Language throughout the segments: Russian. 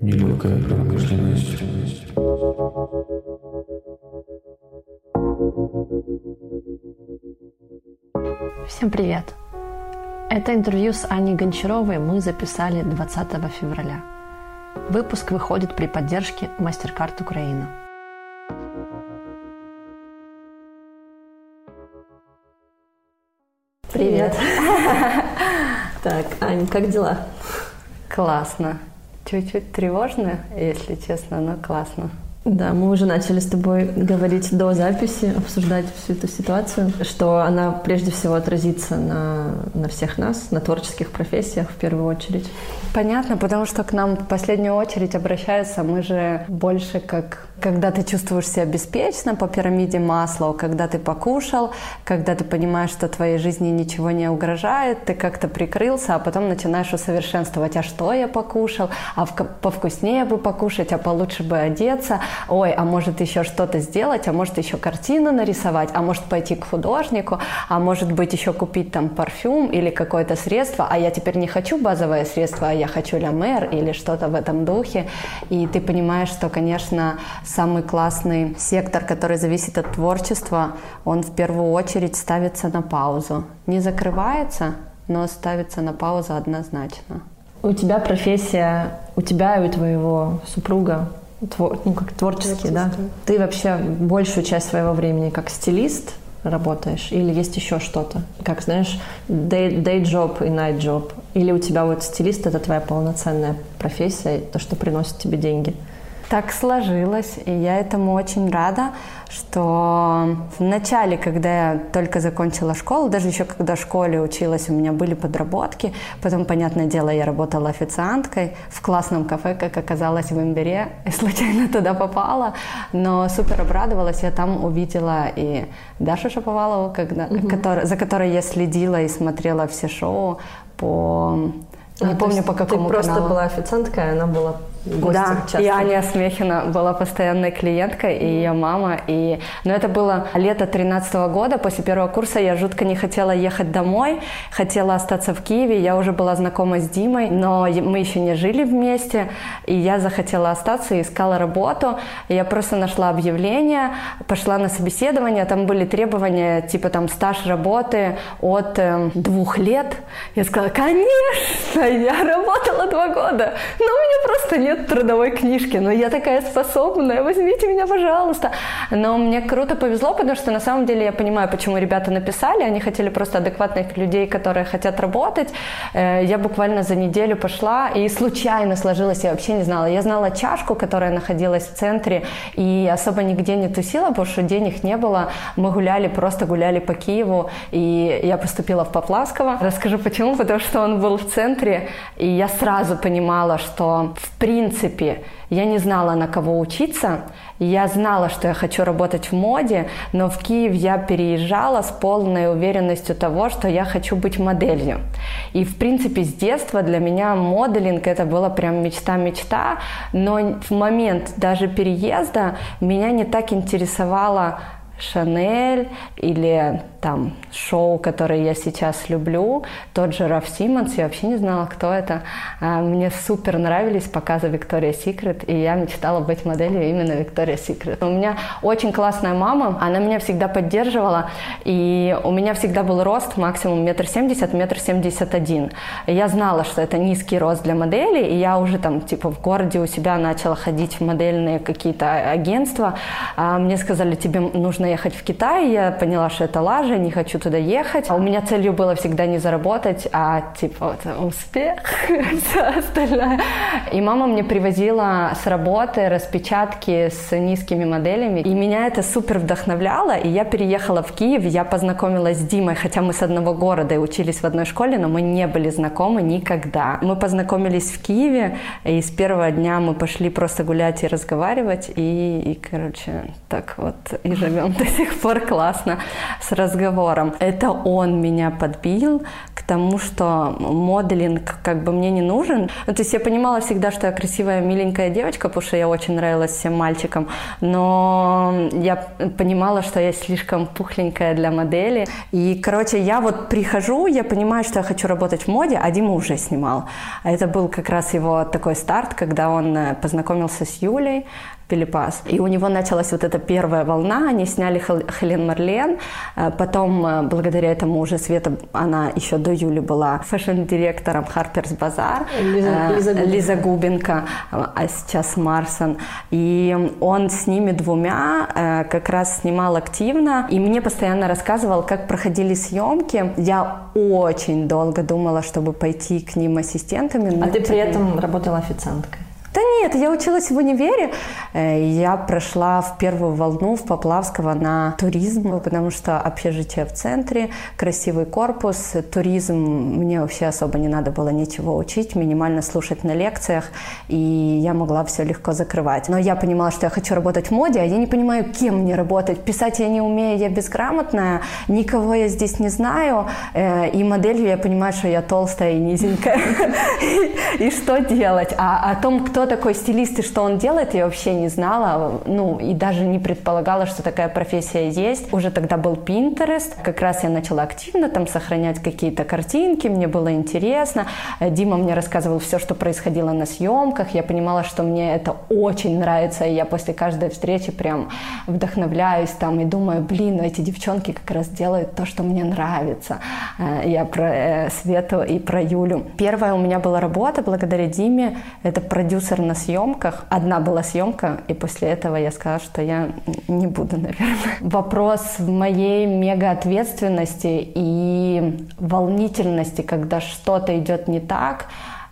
Нелегкая промышленность. Всем привет! Это интервью с Аней Гончаровой мы записали 20 февраля. Выпуск выходит при поддержке MasterCard Украина. Привет. Так, Ань, как дела? Классно. Чуть-чуть тревожно, если честно, но классно. Да, мы уже начали с тобой говорить до записи, обсуждать всю эту ситуацию, что она прежде всего отразится на, на всех нас, на творческих профессиях в первую очередь. Понятно, потому что к нам в последнюю очередь обращаются, мы же больше как когда ты чувствуешь себя беспечно по пирамиде масла, когда ты покушал, когда ты понимаешь, что твоей жизни ничего не угрожает, ты как-то прикрылся, а потом начинаешь усовершенствовать, а что я покушал, а повкуснее бы покушать, а получше бы одеться, ой, а может еще что-то сделать, а может еще картину нарисовать, а может пойти к художнику, а может быть еще купить там парфюм или какое-то средство, а я теперь не хочу базовое средство, а я хочу ля или что-то в этом духе. И ты понимаешь, что, конечно, самый классный сектор, который зависит от творчества, он в первую очередь ставится на паузу. Не закрывается, но ставится на паузу однозначно. У тебя профессия, у тебя и у твоего супруга твор, ну, как творческий, да? Ты вообще большую часть своего времени как стилист работаешь? Или есть еще что-то? Как, знаешь, day, day job и night job? Или у тебя вот стилист — это твоя полноценная профессия, то, что приносит тебе деньги? Так сложилось, и я этому очень рада, что в начале, когда я только закончила школу, даже еще когда в школе училась, у меня были подработки, потом, понятное дело, я работала официанткой в классном кафе, как оказалось, в Имбире, и случайно туда попала, но супер обрадовалась, я там увидела и Дашу Шаповалову, когда, угу. который, за которой я следила и смотрела все шоу по не а, помню по какому ты просто была официанткой, а она была гостем Да, часто. и Аня Смехина была постоянной клиенткой, и ее мама. И... Но это было лето 13 года, после первого курса я жутко не хотела ехать домой, хотела остаться в Киеве, я уже была знакома с Димой, но мы еще не жили вместе, и я захотела остаться искала работу. И я просто нашла объявление, пошла на собеседование, там были требования, типа там стаж работы от э, двух лет. Я сказала, конечно, я работала два года, но у меня просто нет трудовой книжки, но я такая способная, возьмите меня, пожалуйста. Но мне круто повезло, потому что на самом деле я понимаю, почему ребята написали, они хотели просто адекватных людей, которые хотят работать. Э, я буквально за неделю пошла, и случайно сложилось, я вообще не знала. Я знала чашку, которая находилась в центре, и особо нигде не тусила, потому что денег не было. Мы гуляли, просто гуляли по Киеву, и я поступила в Поплавского. Расскажу почему, потому что он был в центре, и я сразу понимала, что в принципе я не знала, на кого учиться. Я знала, что я хочу работать в моде, но в Киев я переезжала с полной уверенностью того, что я хочу быть моделью. И, в принципе, с детства для меня моделинг это была прям мечта-мечта, но в момент даже переезда меня не так интересовало Шанель или там шоу, которое я сейчас люблю, тот же Раф Симмонс, я вообще не знала, кто это. А, мне супер нравились показы Виктория Секрет, и я мечтала быть моделью именно Виктория Секрет. У меня очень классная мама, она меня всегда поддерживала, и у меня всегда был рост максимум метр семьдесят, метр семьдесят один. Я знала, что это низкий рост для модели, и я уже там типа в городе у себя начала ходить в модельные какие-то агентства. А мне сказали, тебе нужно ехать в Китай, я поняла, что это лажа, не хочу туда ехать. А у меня целью было всегда не заработать, а типа вот успех, все остальное. И мама мне привозила с работы распечатки с низкими моделями, и меня это супер вдохновляло, и я переехала в Киев, я познакомилась с Димой, хотя мы с одного города и учились в одной школе, но мы не были знакомы никогда. Мы познакомились в Киеве, и с первого дня мы пошли просто гулять и разговаривать, и, и короче, так вот и живем. до сих пор классно с разговором. Это он меня подбил к тому, что моделинг как бы мне не нужен. Ну, то есть я понимала всегда, что я красивая, миленькая девочка, потому что я очень нравилась всем мальчикам, но я понимала, что я слишком пухленькая для модели. И, короче, я вот прихожу, я понимаю, что я хочу работать в моде, а Дима уже снимал. Это был как раз его такой старт, когда он э, познакомился с Юлей, Пелепас. И у него началась вот эта первая волна, они сняли Хелен Марлен, э, потом э, благодаря этому уже Света, она еще до Юли была фэшн-директором Bazaar, Лиза, э, Лиза, Губенко. Лиза Губенко, а сейчас Марсон. И он с ними двумя как раз снимал активно, и мне постоянно рассказывал, как проходили съемки. Я очень долго думала, чтобы пойти к ним ассистентами. А ты при этом работала официанткой? Да нет, я училась в универе. Э, я прошла в первую волну в Поплавского на туризм, потому что общежитие в центре, красивый корпус, туризм. Мне вообще особо не надо было ничего учить, минимально слушать на лекциях, и я могла все легко закрывать. Но я понимала, что я хочу работать в моде, а я не понимаю, кем мне работать. Писать я не умею, я безграмотная, никого я здесь не знаю, э, и моделью я понимаю, что я толстая и низенькая. И что делать? А о том, кто такой стилист и что он делает, я вообще не знала, ну, и даже не предполагала, что такая профессия есть. Уже тогда был Pinterest, как раз я начала активно там сохранять какие-то картинки, мне было интересно. Дима мне рассказывал все, что происходило на съемках, я понимала, что мне это очень нравится, и я после каждой встречи прям вдохновляюсь там и думаю, блин, ну эти девчонки как раз делают то, что мне нравится. Э, я про э, Свету и про Юлю. Первая у меня была работа благодаря Диме, это продюсер продюсер на съемках. Одна была съемка, и после этого я сказала, что я не буду, наверное. Вопрос моей мега ответственности и волнительности, когда что-то идет не так.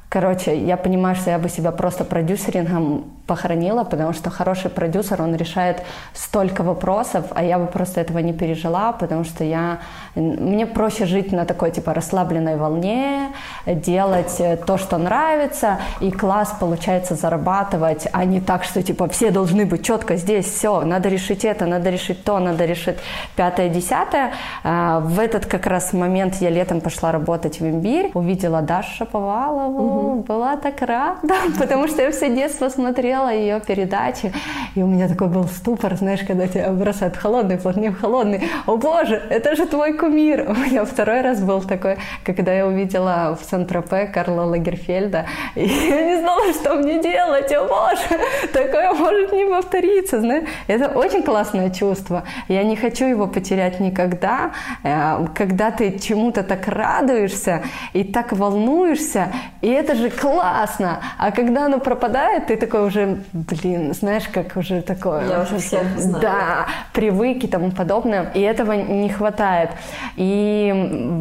Короче, я понимаю, что я бы себя просто продюсерингом похоронила, потому что хороший продюсер, он решает столько вопросов, а я бы просто этого не пережила, потому что я... Мне проще жить на такой, типа, расслабленной волне, делать э, то, что нравится, и класс получается зарабатывать, а не так, что, типа, все должны быть четко здесь, все, надо решить это, надо решить то, надо решить пятое, десятое. А, в этот как раз момент я летом пошла работать в имбирь, увидела Дашу Шаповалову, угу. была так рада, потому что я все детство смотрела смотрела ее передачи, и у меня такой был ступор, знаешь, когда тебя бросают холодный плотнее холодный. О боже, это же твой кумир! У меня второй раз был такой, когда я увидела в Сан-Тропе Карла Лагерфельда, и я не знала, что мне делать. О боже, такое может не повториться, знаешь. Это очень классное чувство. Я не хочу его потерять никогда. Э, когда ты чему-то так радуешься и так волнуешься, и это же классно. А когда оно пропадает, ты такой уже уже, блин, знаешь, как уже такое... Я уже всех знаю. Да, привык и тому подобное. И этого не хватает. И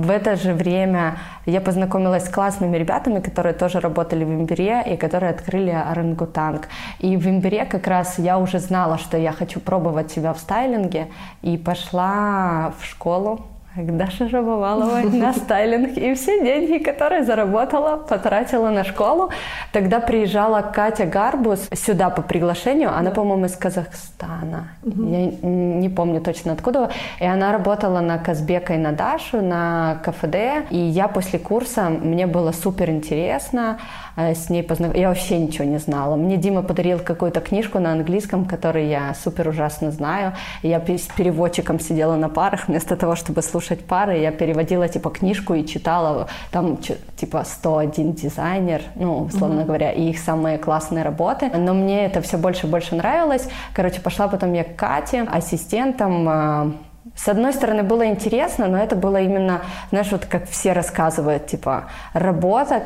в это же время я познакомилась с классными ребятами, которые тоже работали в Имбире и которые открыли орангутанг. И в Имбире как раз я уже знала, что я хочу пробовать себя в стайлинге, и пошла в школу Даша Жабовалова на стайлинг. И все деньги, которые заработала, потратила на школу. Тогда приезжала Катя Гарбус сюда по приглашению. Она, по-моему, из Казахстана. Я не помню точно откуда. И она работала на Казбека и на Дашу, на КФД. И я после курса, мне было супер интересно. Э, с ней познакомилась. Я вообще ничего не знала. Мне Дима подарил какую-то книжку на английском, которую я супер ужасно знаю. я с переводчиком сидела на парах, вместо того, чтобы слушать пары, я переводила типа книжку и читала там типа 101 дизайнер, ну, условно mm-hmm. говоря, и их самые классные работы. Но мне это все больше и больше нравилось. Короче, пошла потом я к Кате, ассистентом, э, с одной стороны, было интересно, но это было именно, знаешь, вот как все рассказывают, типа, работа,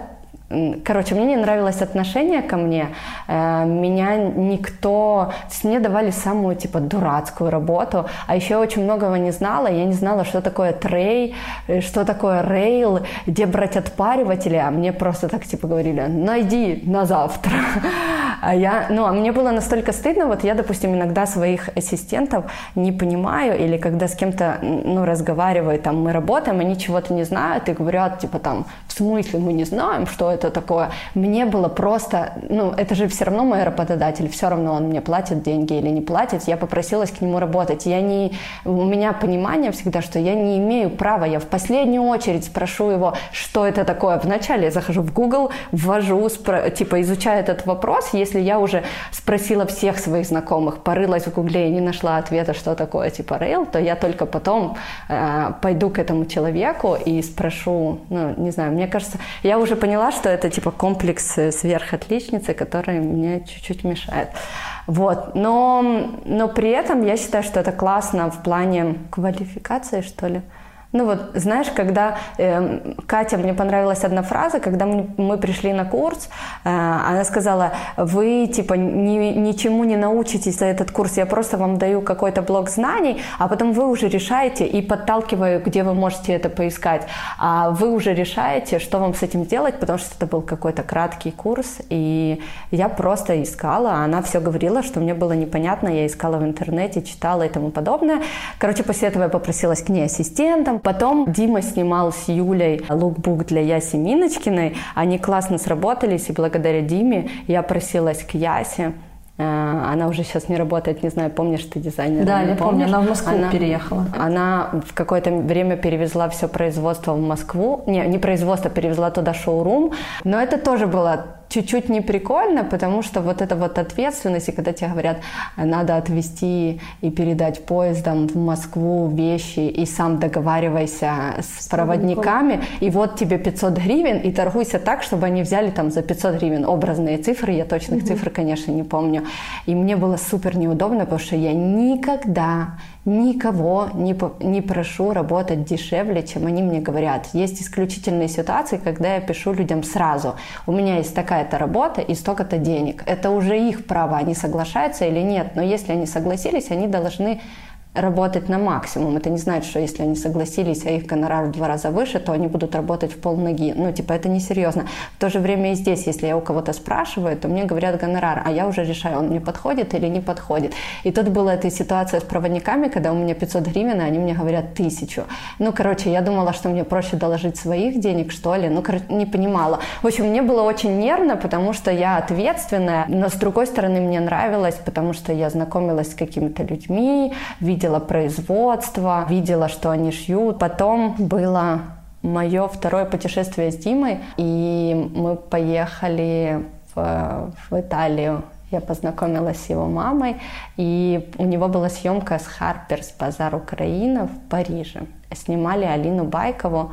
Короче, мне не нравилось отношение ко мне. Э, меня никто... Мне давали самую, типа, дурацкую работу. А еще очень многого не знала. Я не знала, что такое трей, э, что такое рейл, где брать отпариватели. А мне просто так, типа, говорили, найди на завтра. А я, ну, а мне было настолько стыдно, вот я, допустим, иногда своих ассистентов не понимаю, или когда с кем-то, ну, разговариваю, там, мы работаем, они чего-то не знают, и говорят, типа, там, в смысле мы не знаем, что это такое? Мне было просто, ну, это же все равно мой работодатель, все равно он мне платит деньги или не платит, я попросилась к нему работать. Я не, у меня понимание всегда, что я не имею права, я в последнюю очередь спрошу его, что это такое. Вначале я захожу в Google, ввожу, спро- типа изучаю этот вопрос, если я уже спросила всех своих знакомых, порылась в Гугле и не нашла ответа, что такое типа Rail, то я только потом э, пойду к этому человеку и спрошу, ну, не знаю, мне кажется, я уже поняла, что это типа комплекс сверхотличницы, который мне чуть-чуть мешает. Вот. Но, но при этом я считаю, что это классно в плане квалификации, что ли. Ну вот, знаешь, когда э, Катя, мне понравилась одна фраза, когда мы, мы пришли на курс, э, она сказала, вы типа ни, ничему не научитесь за этот курс, я просто вам даю какой-то блок знаний, а потом вы уже решаете и подталкиваю, где вы можете это поискать, а вы уже решаете, что вам с этим делать, потому что это был какой-то краткий курс, и я просто искала, она все говорила, что мне было непонятно, я искала в интернете, читала и тому подобное. Короче, после этого я попросилась к ней ассистентом, Потом Дима снимал с Юлей лукбук для Яси Миночкиной. Они классно сработались, и благодаря Диме я просилась к Ясе. Э, она уже сейчас не работает, не знаю, помнишь ты дизайнер? Да, я помню, она в Москву она, переехала. Она в какое-то время перевезла все производство в Москву. Не, не производство, перевезла туда шоурум. Но это тоже было чуть-чуть не прикольно, потому что вот эта вот ответственность, и когда тебе говорят, надо отвезти и передать поездом в Москву вещи, и сам договаривайся с проводниками, и вот тебе 500 гривен, и торгуйся так, чтобы они взяли там за 500 гривен образные цифры, я точных угу. цифр, конечно, не помню. И мне было супер неудобно, потому что я никогда никого не, не прошу работать дешевле, чем они мне говорят. Есть исключительные ситуации, когда я пишу людям сразу. У меня есть такая-то работа и столько-то денег. Это уже их право, они соглашаются или нет. Но если они согласились, они должны работать на максимум. Это не значит, что если они согласились, а их гонорар в два раза выше, то они будут работать в полноги. Ну, типа, это несерьезно. В то же время и здесь, если я у кого-то спрашиваю, то мне говорят гонорар, а я уже решаю, он мне подходит или не подходит. И тут была эта ситуация с проводниками, когда у меня 500 гривен, а они мне говорят тысячу. Ну, короче, я думала, что мне проще доложить своих денег, что ли. Ну, короче, не понимала. В общем, мне было очень нервно, потому что я ответственная, но с другой стороны мне нравилось, потому что я знакомилась с какими-то людьми, видела видела производство, видела, что они шьют. Потом было мое второе путешествие с Димой, и мы поехали в, в Италию. Я познакомилась с его мамой, и у него была съемка с Harper's Базар Украина в Париже. Снимали Алину Байкову.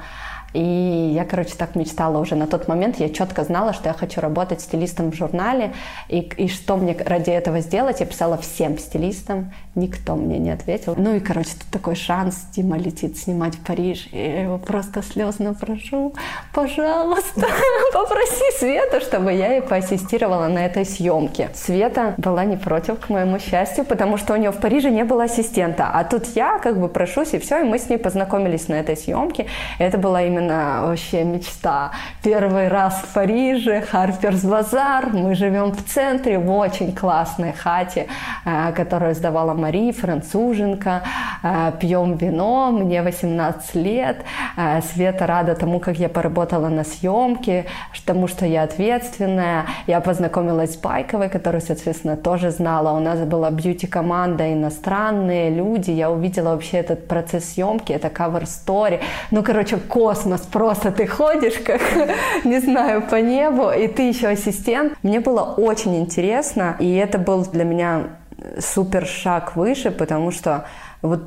И я, короче, так мечтала уже на тот момент. Я четко знала, что я хочу работать стилистом в журнале. И, и что мне ради этого сделать, я писала всем стилистам. Никто мне не ответил. Ну и, короче, тут такой шанс. Дима летит снимать в Париж. И я его просто слезно прошу, пожалуйста, попроси Свету, чтобы я ей поассистировала на этой съемке. Света была не против, к моему счастью, потому что у нее в Париже не было ассистента. А тут я как бы прошусь, и все, и мы с ней познакомились на этой съемке. Это была именно именно вообще мечта. Первый раз в Париже, Харперс Базар, мы живем в центре, в очень классной хате, э, которую сдавала Мари, француженка, э, пьем вино, мне 18 лет, э, Света рада тому, как я поработала на съемке, тому, что я ответственная, я познакомилась с Байковой, которую, соответственно, тоже знала, у нас была бьюти-команда, иностранные люди, я увидела вообще этот процесс съемки, это cover story, ну, короче, космос, нас просто ты ходишь, как, не знаю, по небу, и ты еще ассистент. Мне было очень интересно, и это был для меня супер шаг выше, потому что вот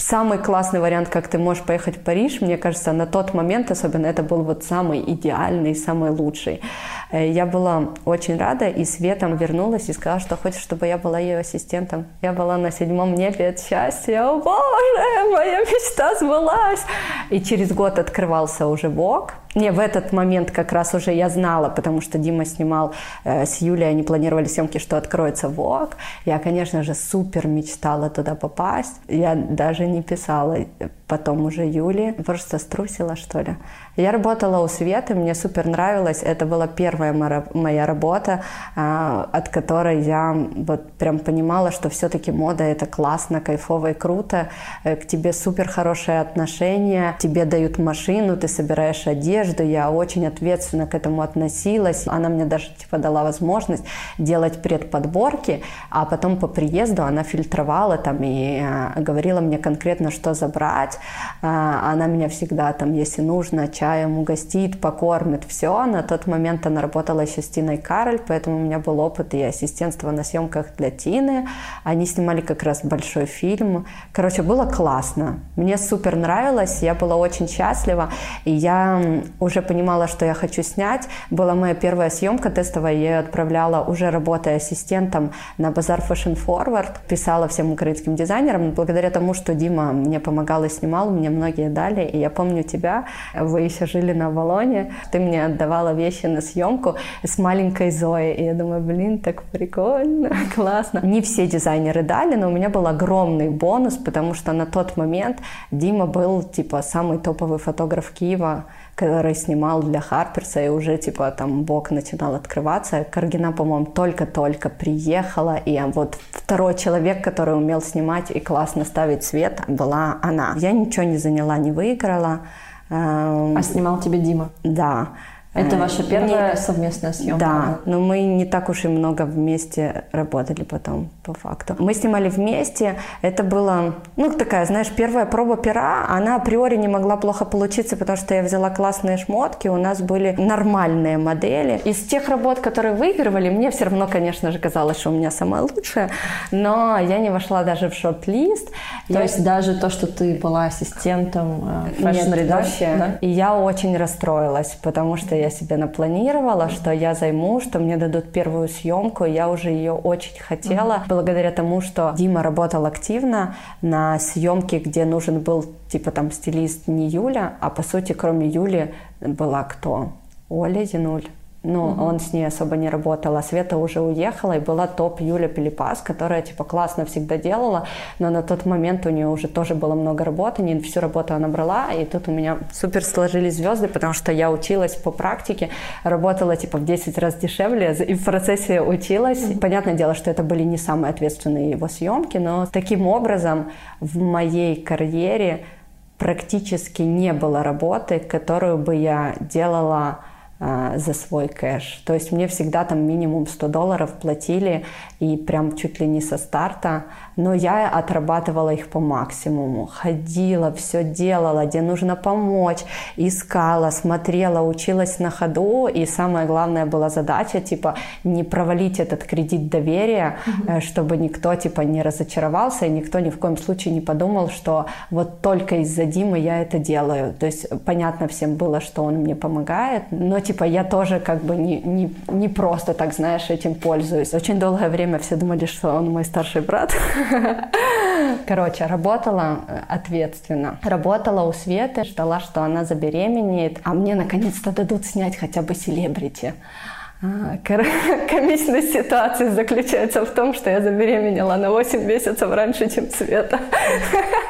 самый классный вариант, как ты можешь поехать в Париж, мне кажется, на тот момент особенно это был вот самый идеальный, самый лучший. Э, я была очень рада, и Светом вернулась и сказала, что хочет, чтобы я была ее ассистентом. Я была на седьмом небе от счастья. О боже, моя мечта сбылась! И через год открывался уже ВОК, не, в этот момент как раз уже я знала, потому что Дима снимал э, с Юлей, они планировали съемки, что откроется ВОК. Я, конечно же, супер мечтала туда попасть. Я даже не писала потом уже Юли. Просто струсила, что ли. Я работала у Светы, мне супер нравилось. Это была первая моя работа, а, от которой я вот прям понимала, что все-таки мода это классно, кайфово и круто. Э, к тебе супер хорошее отношение, тебе дают машину, ты собираешь одежду. Я очень ответственно к этому относилась. Она мне даже типа дала возможность делать предподборки, а потом по приезду она фильтровала там и э, говорила мне конкретно, что забрать. Э, она меня всегда там, если нужно, чаем угостит, покормит, все. На тот момент она работала еще с Тиной Кароль, поэтому у меня был опыт и ассистентство на съемках для Тины. Они снимали как раз большой фильм. Короче, было классно. Мне супер нравилось, я была очень счастлива, и я уже понимала, что я хочу снять. Была моя первая съемка тестовая, я ее отправляла уже работая ассистентом на базар Fashion Forward, писала всем украинским дизайнерам. Благодаря тому, что Дима мне помогал и снимал, мне многие дали, и я помню тебя, вы еще жили на Авалоне, ты мне отдавала вещи на съемку с маленькой Зоей, и я думаю, блин, так прикольно, классно. Не все дизайнеры дали, но у меня был огромный бонус, потому что на тот момент Дима был, типа, самый топовый фотограф Киева, который снимал для Харперса, и уже, типа, там бок начинал открываться. Каргина, по-моему, только-только приехала, и вот второй человек, который умел снимать и классно ставить свет, была она. Я ничего не заняла, не выиграла, а снимал тебе Дима? Да. Это ваша первая не, совместная съемка? Да, но мы не так уж и много вместе работали потом, по факту. Мы снимали вместе, это было, ну, такая, знаешь, первая проба пера, она априори не могла плохо получиться, потому что я взяла классные шмотки, у нас были нормальные модели. Из тех работ, которые выигрывали, мне все равно, конечно же, казалось, что у меня самая лучшая, но я не вошла даже в шорт-лист. То я... есть даже то, что ты была ассистентом э, fashion редакции? Да? И я очень расстроилась, потому что я себе напланировала, что я займу, что мне дадут первую съемку. Я уже ее очень хотела, mm-hmm. благодаря тому, что Дима работал активно на съемке, где нужен был типа там стилист не Юля, а по сути кроме Юли была кто? Оля Зинуль. Ну, угу. он с ней особо не работал, а Света уже уехала, и была топ Юля Пилипас, которая, типа, классно всегда делала, но на тот момент у нее уже тоже было много работы, не всю работу она брала, и тут у меня супер сложились звезды, потому что я училась по практике, работала, типа, в 10 раз дешевле, и в процессе училась. Угу. Понятное дело, что это были не самые ответственные его съемки, но таким образом в моей карьере практически не было работы, которую бы я делала за свой кэш. То есть мне всегда там минимум 100 долларов платили и прям чуть ли не со старта, но я отрабатывала их по максимуму. Ходила, все делала, где нужно помочь, искала, смотрела, училась на ходу и самая главная была задача типа не провалить этот кредит доверия, mm-hmm. чтобы никто типа не разочаровался и никто ни в коем случае не подумал, что вот только из-за Димы я это делаю. То есть понятно всем было, что он мне помогает, но типа я тоже как бы не, не, не просто так, знаешь, этим пользуюсь. Очень долгое время все думали, что он мой старший брат. Короче, работала э, ответственно. Работала у Светы, ждала, что она забеременеет, а мне наконец-то дадут снять хотя бы селебрити. А, комичность ситуации заключается в том, что я забеременела на 8 месяцев раньше, чем Света.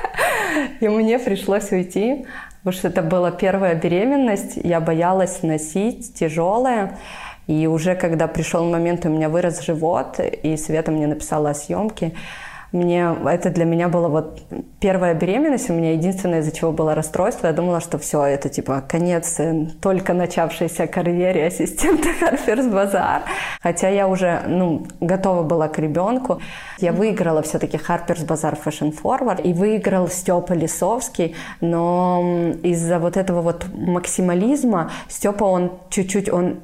И мне пришлось уйти. Потому что это была первая беременность, я боялась носить тяжелое. И уже когда пришел момент, у меня вырос живот, и Света мне написала о съемке, мне это для меня было вот первая беременность, у меня единственное, из-за чего было расстройство, я думала, что все, это типа конец э, только начавшейся карьере ассистента Харферс Базар. Хотя я уже, ну, готова была к ребенку. Я выиграла все-таки Harper's Bazaar Fashion Forward и выиграл Степа Лисовский, но из-за вот этого вот максимализма Степа, он чуть-чуть, он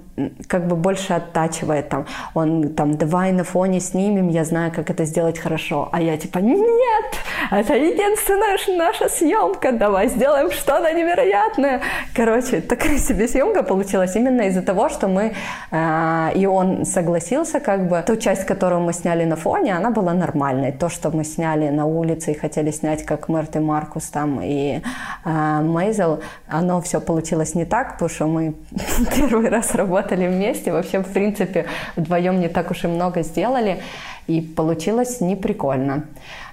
как бы больше оттачивает там, он там, давай на фоне снимем, я знаю, как это сделать хорошо, а я типа, нет, это единственная наша съемка, давай сделаем что-то невероятное. Короче, такая себе съемка получилась именно из-за того, что мы, э, и он согласился, как бы, ту часть, которую мы сняли на фоне, она была нормальной. То, что мы сняли на улице и хотели снять, как Мэрт и Маркус там и э, Мейзел, оно все получилось не так, потому что мы первый раз работали работали вместе, вообще, в принципе, вдвоем не так уж и много сделали. И получилось неприкольно.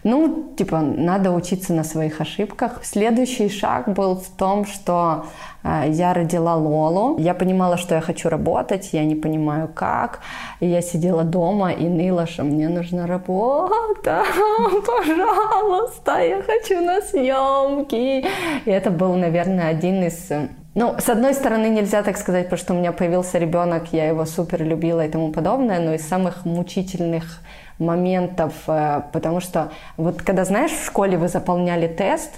Ну, типа, надо учиться на своих ошибках. Следующий шаг был в том, что э, я родила Лолу. Я понимала, что я хочу работать, я не понимаю как. И я сидела дома и ныла, что мне нужна работа, пожалуйста, я хочу на съемки. И это был, наверное, один из ну, с одной стороны, нельзя так сказать, потому что у меня появился ребенок, я его супер любила и тому подобное, но из самых мучительных моментов, э, потому что вот когда, знаешь, в школе вы заполняли тест,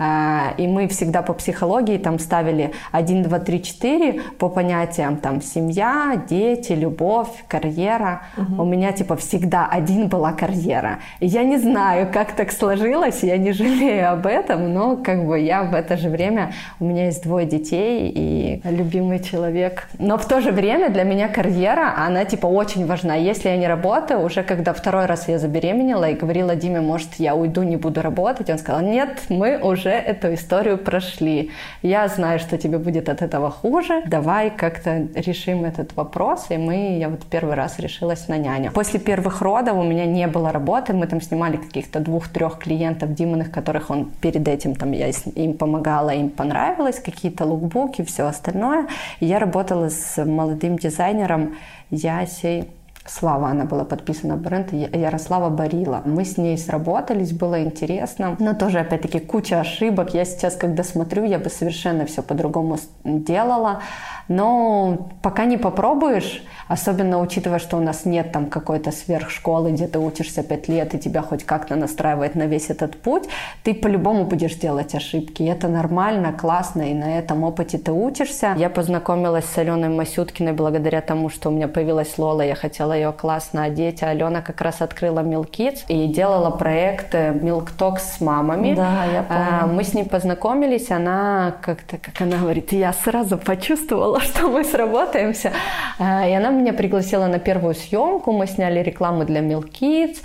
и мы всегда по психологии там ставили 1, 2, 3, 4 по понятиям там семья, дети, любовь, карьера. Угу. У меня типа всегда один была карьера. И я не знаю, как так сложилось, я не жалею об этом, но как бы я в это же время, у меня есть двое детей и любимый человек. Но в то же время для меня карьера, она типа очень важна. Если я не работаю, уже когда второй раз я забеременела и говорила Диме, может, я уйду, не буду работать, он сказал, нет, мы уже уже эту историю прошли. Я знаю, что тебе будет от этого хуже. Давай как-то решим этот вопрос. И мы, я вот первый раз решилась на няню. После первых родов у меня не было работы. Мы там снимали каких-то двух-трех клиентов Диминых, которых он перед этим там я им помогала, им понравилось, какие-то лукбуки, все остальное. И я работала с молодым дизайнером Ясей Слава, она была подписана бренд Ярослава Барила. Мы с ней сработались, было интересно, но тоже, опять-таки, куча ошибок. Я сейчас, когда смотрю, я бы совершенно все по-другому делала. Но пока не попробуешь, особенно учитывая, что у нас нет там какой-то сверхшколы, где ты учишься пять лет, и тебя хоть как-то настраивает на весь этот путь, ты по-любому будешь делать ошибки. И это нормально, классно, и на этом опыте ты учишься. Я познакомилась с Аленой Масюткиной благодаря тому, что у меня появилась Лола, я хотела ее классно одеть, а Алена как раз открыла Milk Kids и делала проект Milk Talk с мамами. Да, я а, помню. Мы с ней познакомились, она как-то, как она говорит, я сразу почувствовала, что мы сработаемся. А, и она меня пригласила на первую съемку. Мы сняли рекламу для Kids,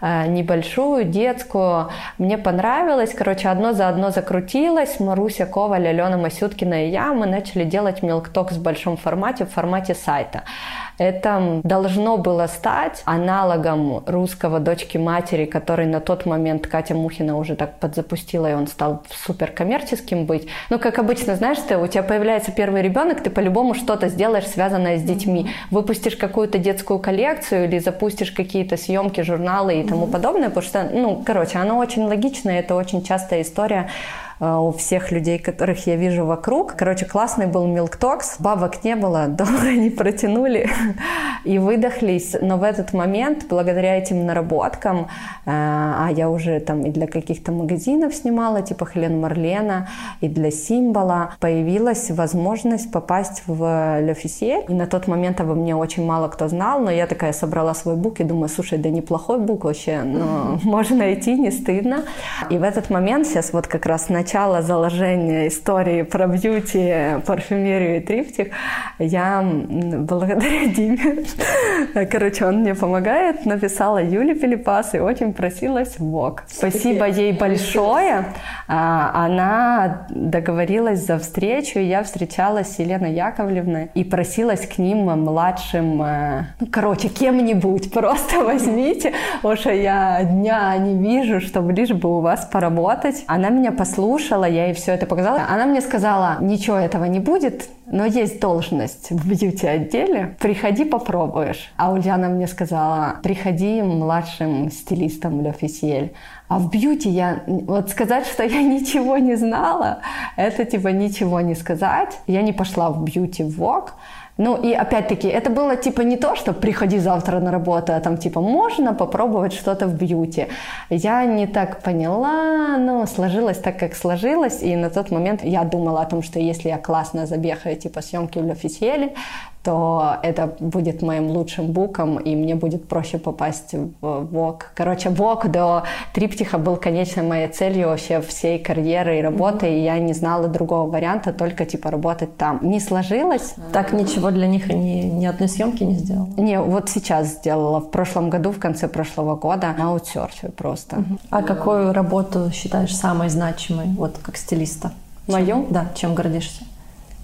а, небольшую, детскую. Мне понравилось. Короче, одно за одно закрутилось. Маруся Коваль, Алена Масюткина и я, мы начали делать Milk Talk в большом формате, в формате сайта. Это должно было стать аналогом русского дочки матери, который на тот момент Катя Мухина уже так подзапустила, и он стал супер коммерческим быть. Ну, как обычно, знаешь, ты, у тебя появляется первый ребенок, ты по-любому что-то сделаешь, связанное с детьми. Выпустишь какую-то детскую коллекцию или запустишь какие-то съемки, журналы и тому подобное, потому что, ну, короче, оно очень логичное, это очень частая история у всех людей, которых я вижу вокруг. Короче, классный был Milk Talks. Бабок не было, долго не протянули и выдохлись. Но в этот момент, благодаря этим наработкам, э, а я уже там и для каких-то магазинов снимала, типа Хелен Марлена, и для Символа, появилась возможность попасть в Fussier. И на тот момент обо мне очень мало кто знал, но я такая собрала свой бук и думаю, слушай, да неплохой бук вообще, но можно найти, не стыдно. И в этот момент, сейчас вот как раз начал начала заложения истории про бьюти, парфюмерию и триптих, я благодаря Диме, короче, он мне помогает, написала Юле Пилипас и очень просилась в ВОК. Спасибо ей большое. А, она договорилась за встречу, и я встречалась с Еленой Яковлевной и просилась к ним младшим, э, ну, короче, кем-нибудь, просто возьмите, уж я дня не вижу, чтобы лишь бы у вас поработать. Она меня послушала, послушала, я ей все это показала. Она мне сказала, ничего этого не будет, но есть должность в бьюти-отделе, приходи попробуешь. А Ульяна мне сказала, приходи младшим стилистом в L'Officiel. А в бьюти я, вот сказать, что я ничего не знала, это типа ничего не сказать. Я не пошла в бьюти в Vogue, ну и опять-таки, это было типа не то, что приходи завтра на работу, а там типа можно попробовать что-то в бьюти. Я не так поняла, но сложилось так, как сложилось, и на тот момент я думала о том, что если я классно забегаю типа съемки в L'Officiel, то это будет моим лучшим буком, и мне будет проще попасть в ВОК. Короче, ВОК до триптиха был конечной моей целью вообще всей карьеры и работы, mm-hmm. и я не знала другого варианта, только типа работать там. Не сложилось. Так ничего для них ни, ни одной съемки не сделала? Не, вот сейчас сделала. В прошлом году, в конце прошлого года, на аутсорсе просто. Mm-hmm. А какую работу считаешь самой значимой, вот как стилиста? Мою? Да, чем гордишься?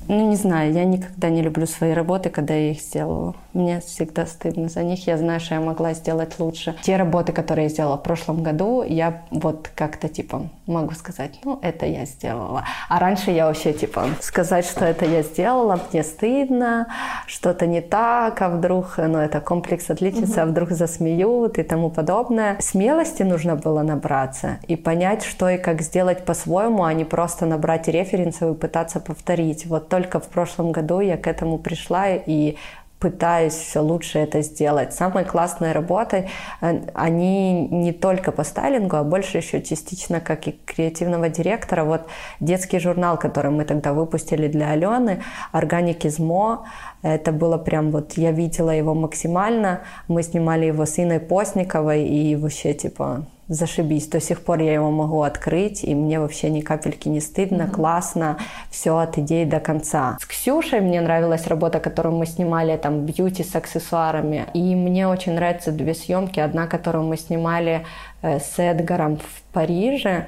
Ну, не знаю, я никогда не люблю свои работы, когда я их сделала. Мне всегда стыдно за них. Я знаю, что я могла сделать лучше. Те работы, которые я сделала в прошлом году, я вот как-то, типа, могу сказать, ну, это я сделала. А раньше я вообще, типа, сказать, что это я сделала, мне стыдно, что-то не так, а вдруг, ну, это комплекс отличится, угу. а вдруг засмеют и тому подобное. Смелости нужно было набраться и понять, что и как сделать по-своему, а не просто набрать референсы и пытаться повторить. Вот только в прошлом году я к этому пришла и пытаюсь все лучше это сделать. Самые классные работы, э, они не только по стайлингу, а больше еще частично как и креативного директора. Вот детский журнал, который мы тогда выпустили для Алены, «Органик мо это было прям вот, я видела его максимально. Мы снимали его с Инной Постниковой, и вообще, типа, зашибись. До сих пор я его могу открыть, и мне вообще ни капельки не стыдно, mm-hmm. классно, все от идеи до конца. С Ксюшей мне нравилась работа, которую мы снимали, там, бьюти с аксессуарами. И мне очень нравятся две съемки. Одна, которую мы снимали э, с Эдгаром в Париже,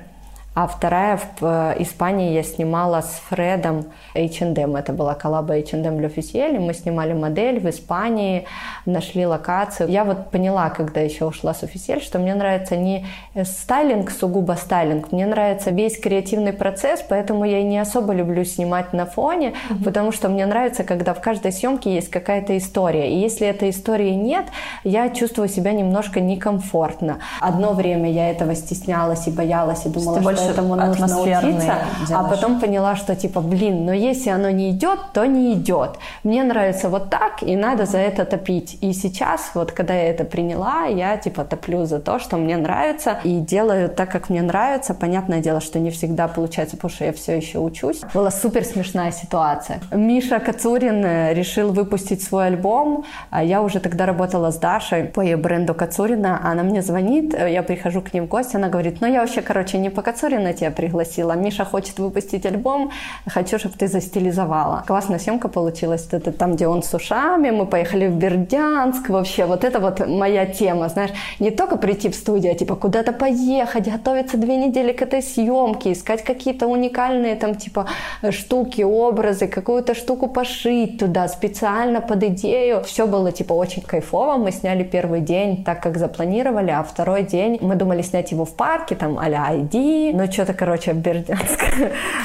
а вторая в э, Испании я снимала с Фредом H&M. Это была коллаба H&M L'Officiel. Мы снимали модель в Испании, нашли локацию. Я вот поняла, когда еще ушла с Officiel, что мне нравится не стайлинг, сугубо стайлинг. Мне нравится весь креативный процесс, поэтому я и не особо люблю снимать на фоне, mm-hmm. потому что мне нравится, когда в каждой съемке есть какая-то история. И если этой истории нет, я чувствую себя немножко некомфортно. Одно время я этого стеснялась и боялась, и думала, что этому нужно учиться, а потом поняла, что типа, блин, но если оно не идет, то не идет. Мне нравится вот так, и надо за это топить. И сейчас, вот когда я это приняла, я типа топлю за то, что мне нравится, и делаю так, как мне нравится. Понятное дело, что не всегда получается, потому что я все еще учусь. Была супер смешная ситуация. Миша Кацурин э, решил выпустить свой альбом. А я уже тогда работала с Дашей по ее бренду Кацурина. Она мне звонит, э, я прихожу к ним в гости, она говорит, ну я вообще, короче, не по Кацурину, Марина тебя пригласила. Миша хочет выпустить альбом, хочу, чтобы ты застилизовала. Классная съемка получилась. Это там, где он с ушами, мы поехали в Бердянск. Вообще, вот это вот моя тема, знаешь. Не только прийти в студию, а типа куда-то поехать, готовиться две недели к этой съемке, искать какие-то уникальные там типа штуки, образы, какую-то штуку пошить туда специально под идею. Все было типа очень кайфово. Мы сняли первый день так, как запланировали, а второй день мы думали снять его в парке, там а-ля ID, но что-то, короче, Бердянск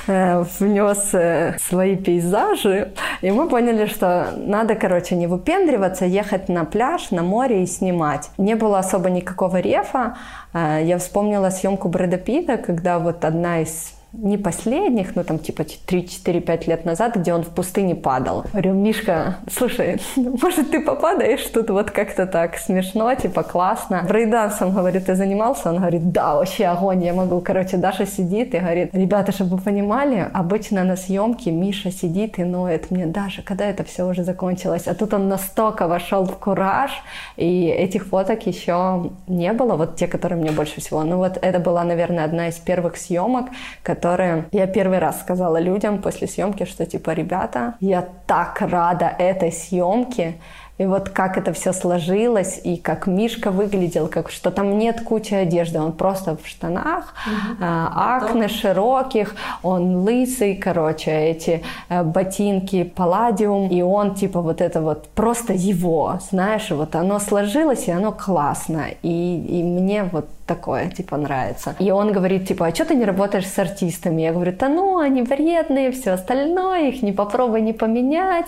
э, внес э, свои пейзажи, и мы поняли, что надо, короче, не выпендриваться, ехать на пляж, на море и снимать. Не было особо никакого рефа. Э, я вспомнила съемку Брэда Питта, когда вот одна из не последних, но там типа 3-4-5 лет назад, где он в пустыне падал. Говорю, Мишка, слушай, может ты попадаешь тут вот как-то так смешно, типа классно. Брейдансом, говорит, ты занимался? Он говорит, да, вообще огонь, я могу. Короче, Даша сидит и говорит, ребята, чтобы вы понимали, обычно на съемке Миша сидит и ноет мне, Даша, когда это все уже закончилось? А тут он настолько вошел в кураж, и этих фоток еще не было, вот те, которые мне больше всего. Ну вот это была, наверное, одна из первых съемок, которые которые я первый раз сказала людям после съемки, что типа, ребята, я так рада этой съемке, и вот как это все сложилось, и как Мишка выглядел, как что там нет кучи одежды, он просто в штанах, угу. а, акне широких, он лысый, короче, эти а, ботинки палладиум, и он типа вот это вот просто его, знаешь, вот оно сложилось, и оно классно, и, и мне вот такое, типа, нравится. И он говорит, типа, а что ты не работаешь с артистами? Я говорю, да ну, они вредные, все остальное, их не попробуй не поменять.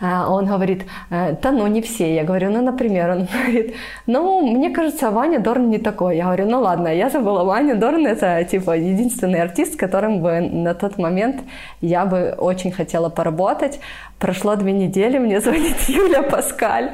А он говорит, да ну, не все. Я говорю, ну, например, он говорит, ну, мне кажется, Ваня Дорн не такой. Я говорю, ну, ладно, я забыла, Ваня Дорн это, типа, единственный артист, с которым бы на тот момент я бы очень хотела поработать. Прошло две недели, мне звонит Юля Паскаль.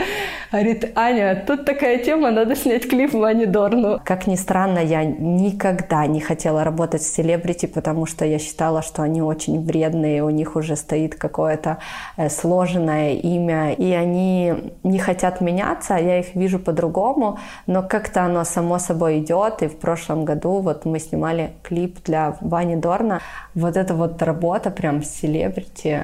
Говорит, Аня, тут такая тема, надо снять клип Ване Дорну. Как ни странно, я никогда не хотела работать с селебрити, потому что я считала, что они очень вредные, у них уже стоит какое-то э, сложенное имя, и они не хотят меняться, а я их вижу по-другому, но как-то оно само собой идет, и в прошлом году вот мы снимали клип для Вани Дорна. Вот эта вот работа прям с селебрити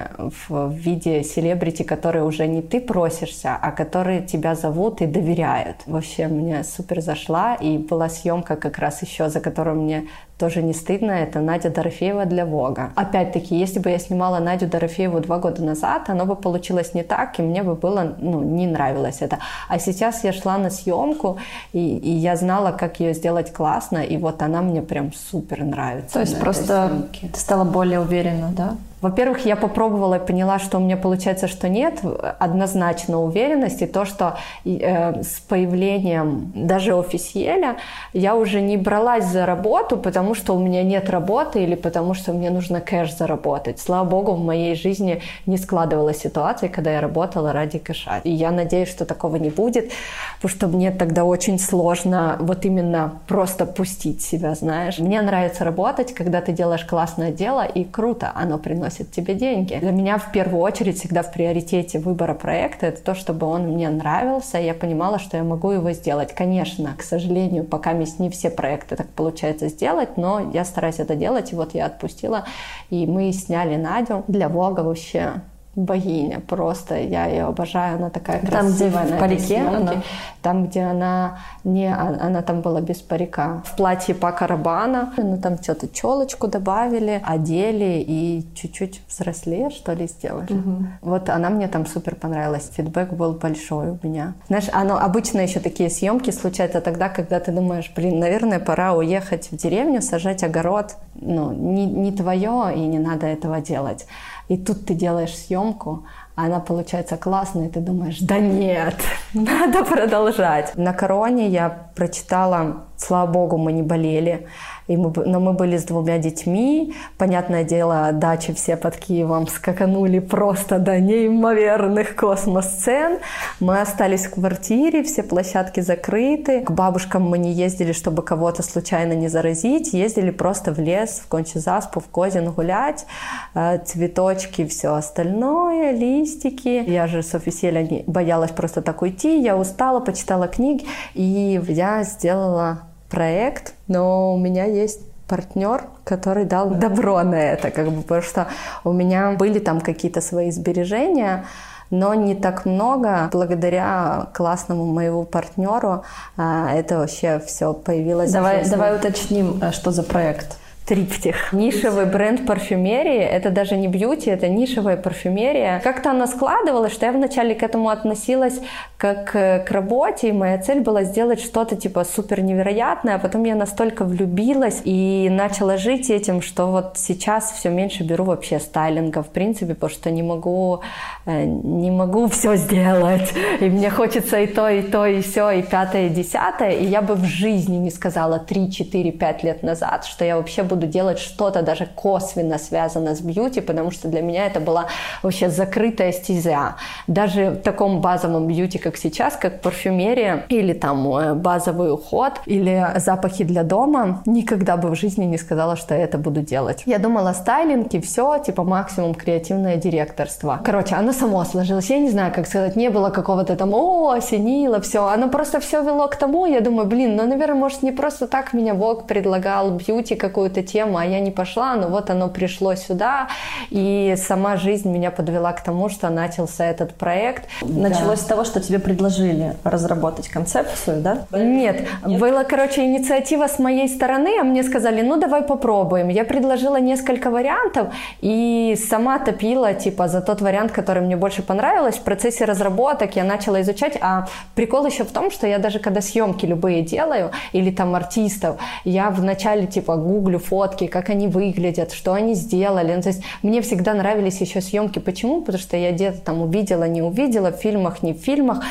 в виде селебрити, которые уже не ты просишься, а которые тебя зовут и доверяют. Вообще мне супер зашла, и была съемка как раз еще, за которую мне тоже не стыдно, это Надя Дорофеева для Вога. Опять-таки, если бы я снимала Надю Дорофееву два года назад, оно бы получилось не так, и мне бы было, ну, не нравилось это. А сейчас я шла на съемку, и, и я знала, как ее сделать классно, и вот она мне прям супер нравится. То есть просто ты стала более уверена, да? Во-первых, я попробовала и поняла, что у меня получается, что нет. Однозначно уверенность и то, что э, с появлением даже офисиеля я уже не бралась за работу, потому что у меня нет работы или потому что мне нужно кэш заработать. Слава богу, в моей жизни не складывалась ситуация, когда я работала ради кэша. И я надеюсь, что такого не будет, потому что мне тогда очень сложно вот именно просто пустить себя, знаешь. Мне нравится работать, когда ты делаешь классное дело, и круто, оно приносит тебе деньги. Для меня в первую очередь всегда в приоритете выбора проекта это то, чтобы он мне нравился, и я понимала, что я могу его сделать. Конечно, к сожалению, пока не все проекты так получается сделать, но я стараюсь это делать, и вот я отпустила, и мы сняли Надю для Вога вообще богиня просто, я ее обожаю, она такая красивая. Там, где в парике она? Там, где она не, а, она там была без парика. В платье Пака Рабана, ну там что-то челочку добавили, одели и чуть-чуть взрослее, что ли, сделали. Угу. Вот она мне там супер понравилась, фидбэк был большой у меня. Знаешь, оно обычно еще такие съемки случаются тогда, когда ты думаешь, блин, наверное, пора уехать в деревню, сажать огород. Ну, не, не твое, и не надо этого делать. И тут ты делаешь съемку, а она получается классная, и ты думаешь, да нет, надо продолжать. На короне я прочитала, слава богу, мы не болели. И мы, но мы были с двумя детьми. Понятное дело, дачи все под Киевом скаканули просто до неимоверных космос-сцен. Мы остались в квартире, все площадки закрыты. К бабушкам мы не ездили, чтобы кого-то случайно не заразить. Ездили просто в лес, в Кончезаспу, в Козин гулять. Э, цветочки, все остальное, листики. Я же с офиселя боялась просто так уйти. Я устала, почитала книги. И я сделала проект, но у меня есть партнер, который дал добро на это, как бы, потому что у меня были там какие-то свои сбережения, но не так много. Благодаря классному моему партнеру а, это вообще все появилось. Давай, давай уточним, э, что за проект триптих. Нишевый бренд парфюмерии, это даже не бьюти, это нишевая парфюмерия. Как-то она складывалась, что я вначале к этому относилась как к работе, и моя цель была сделать что-то типа супер невероятное, а потом я настолько влюбилась и начала жить этим, что вот сейчас все меньше беру вообще стайлинга, в принципе, потому что не могу, э, не могу все сделать, и мне хочется и то, и то, и все, и пятое, и десятое, и я бы в жизни не сказала 3, 4, 5 лет назад, что я вообще буду делать что-то даже косвенно связанное с бьюти, потому что для меня это была вообще закрытая стезя. Даже в таком базовом бьюти, как сейчас, как парфюмерия или там э, базовый уход или запахи для дома, никогда бы в жизни не сказала, что я это буду делать. Я думала стайлинг и все, типа максимум креативное директорство. Короче, оно само сложилось. Я не знаю, как сказать, не было какого-то там, о, осенило, все. Оно просто все вело к тому, я думаю, блин, ну, наверное, может, не просто так меня Бог предлагал бьюти какую-то тему, а я не пошла, но вот оно пришло сюда, и сама жизнь меня подвела к тому, что начался этот проект. Началось да. с того, что тебе предложили разработать концепцию, да? Нет, Нет, была, короче, инициатива с моей стороны, а мне сказали, ну давай попробуем. Я предложила несколько вариантов, и сама топила, типа, за тот вариант, который мне больше понравилось. В процессе разработок я начала изучать, а прикол еще в том, что я даже когда съемки любые делаю, или там артистов, я вначале, типа, гуглю фотки, как они выглядят, что они сделали. Ну, то есть мне всегда нравились еще съемки. Почему? Потому что я где-то там увидела, не увидела, в фильмах, не в фильмах.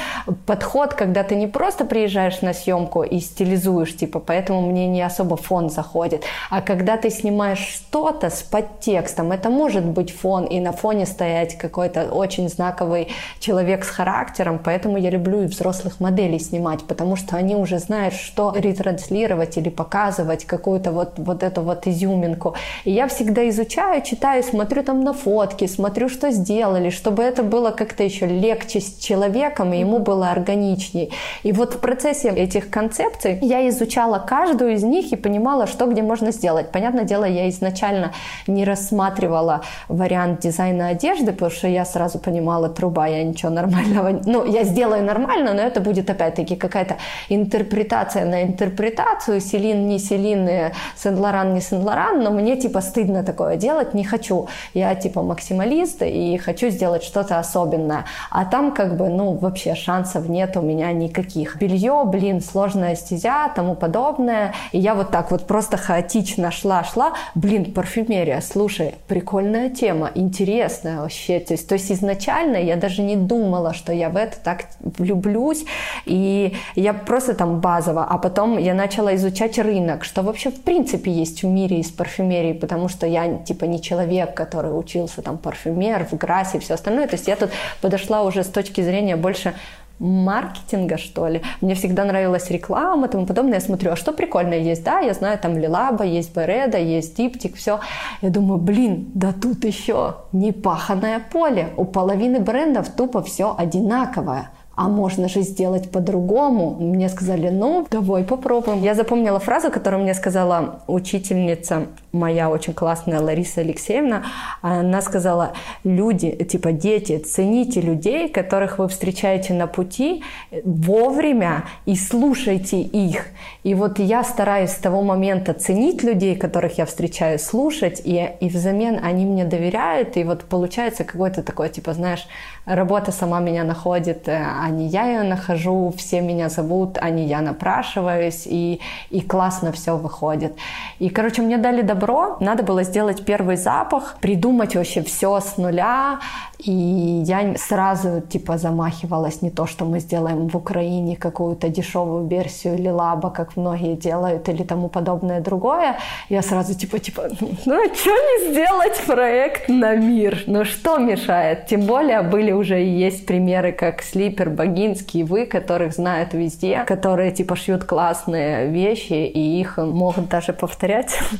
Подход, когда ты не просто приезжаешь на съемку и стилизуешь, типа, поэтому мне не особо фон заходит, а когда ты снимаешь что-то с подтекстом, это может быть фон, и на фоне стоять какой-то очень знаковый человек с характером, поэтому я люблю и взрослых моделей снимать, потому что они уже знают, что ретранслировать или показывать какую-то вот, вот эту вот изюминку. И я всегда изучаю, читаю, смотрю там на фотки, смотрю, что сделали, чтобы это было как-то еще легче с человеком, и ему было органичней. И вот в процессе этих концепций я изучала каждую из них и понимала, что где можно сделать. Понятное дело, я изначально не рассматривала вариант дизайна одежды, потому что я сразу понимала, труба, я ничего нормального... Ну, я сделаю нормально, но это будет опять-таки какая-то интерпретация на интерпретацию. Селин, не Селин, Сен-Лоран, не Ив Сен-Лоран, но мне типа стыдно такое делать, не хочу. Я типа максималист и хочу сделать что-то особенное. А там как бы, ну, вообще шансов нет у меня никаких. Белье, блин, сложная стезя, тому подобное. И я вот так вот просто хаотично шла-шла. Блин, парфюмерия, слушай, прикольная тема, интересная вообще. То есть, то есть изначально я даже не думала, что я в это так влюблюсь. И я просто там базово. А потом я начала изучать рынок, что вообще в принципе есть в мире из парфюмерии, потому что я типа не человек, который учился там парфюмер в Грасе и все остальное. То есть я тут подошла уже с точки зрения больше маркетинга, что ли. Мне всегда нравилась реклама и тому подобное. Я смотрю, а что прикольное есть? Да, я знаю, там Лилаба, есть Береда, есть Диптик, все. Я думаю, блин, да тут еще непаханное поле. У половины брендов тупо все одинаковое а можно же сделать по-другому. Мне сказали, ну, давай попробуем. Я запомнила фразу, которую мне сказала учительница моя очень классная Лариса Алексеевна. Она сказала, люди, типа дети, цените людей, которых вы встречаете на пути вовремя и слушайте их. И вот я стараюсь с того момента ценить людей, которых я встречаю, слушать, и, и взамен они мне доверяют, и вот получается какой-то такой, типа, знаешь, работа сама меня находит, э, а не я ее нахожу, все меня зовут, а не я напрашиваюсь, и, и классно все выходит. И, короче, мне дали добро, надо было сделать первый запах, придумать вообще все с нуля, и я сразу, типа, замахивалась не то, что мы сделаем в Украине какую-то дешевую версию или лаба, как многие делают, или тому подобное другое. Я сразу, типа, типа, ну, а что не сделать проект на мир? Ну, что мешает? Тем более были уже и есть примеры, как Слипер, Богинский, вы, которых знают везде, которые, типа, шьют классные вещи, и их могут даже повторять.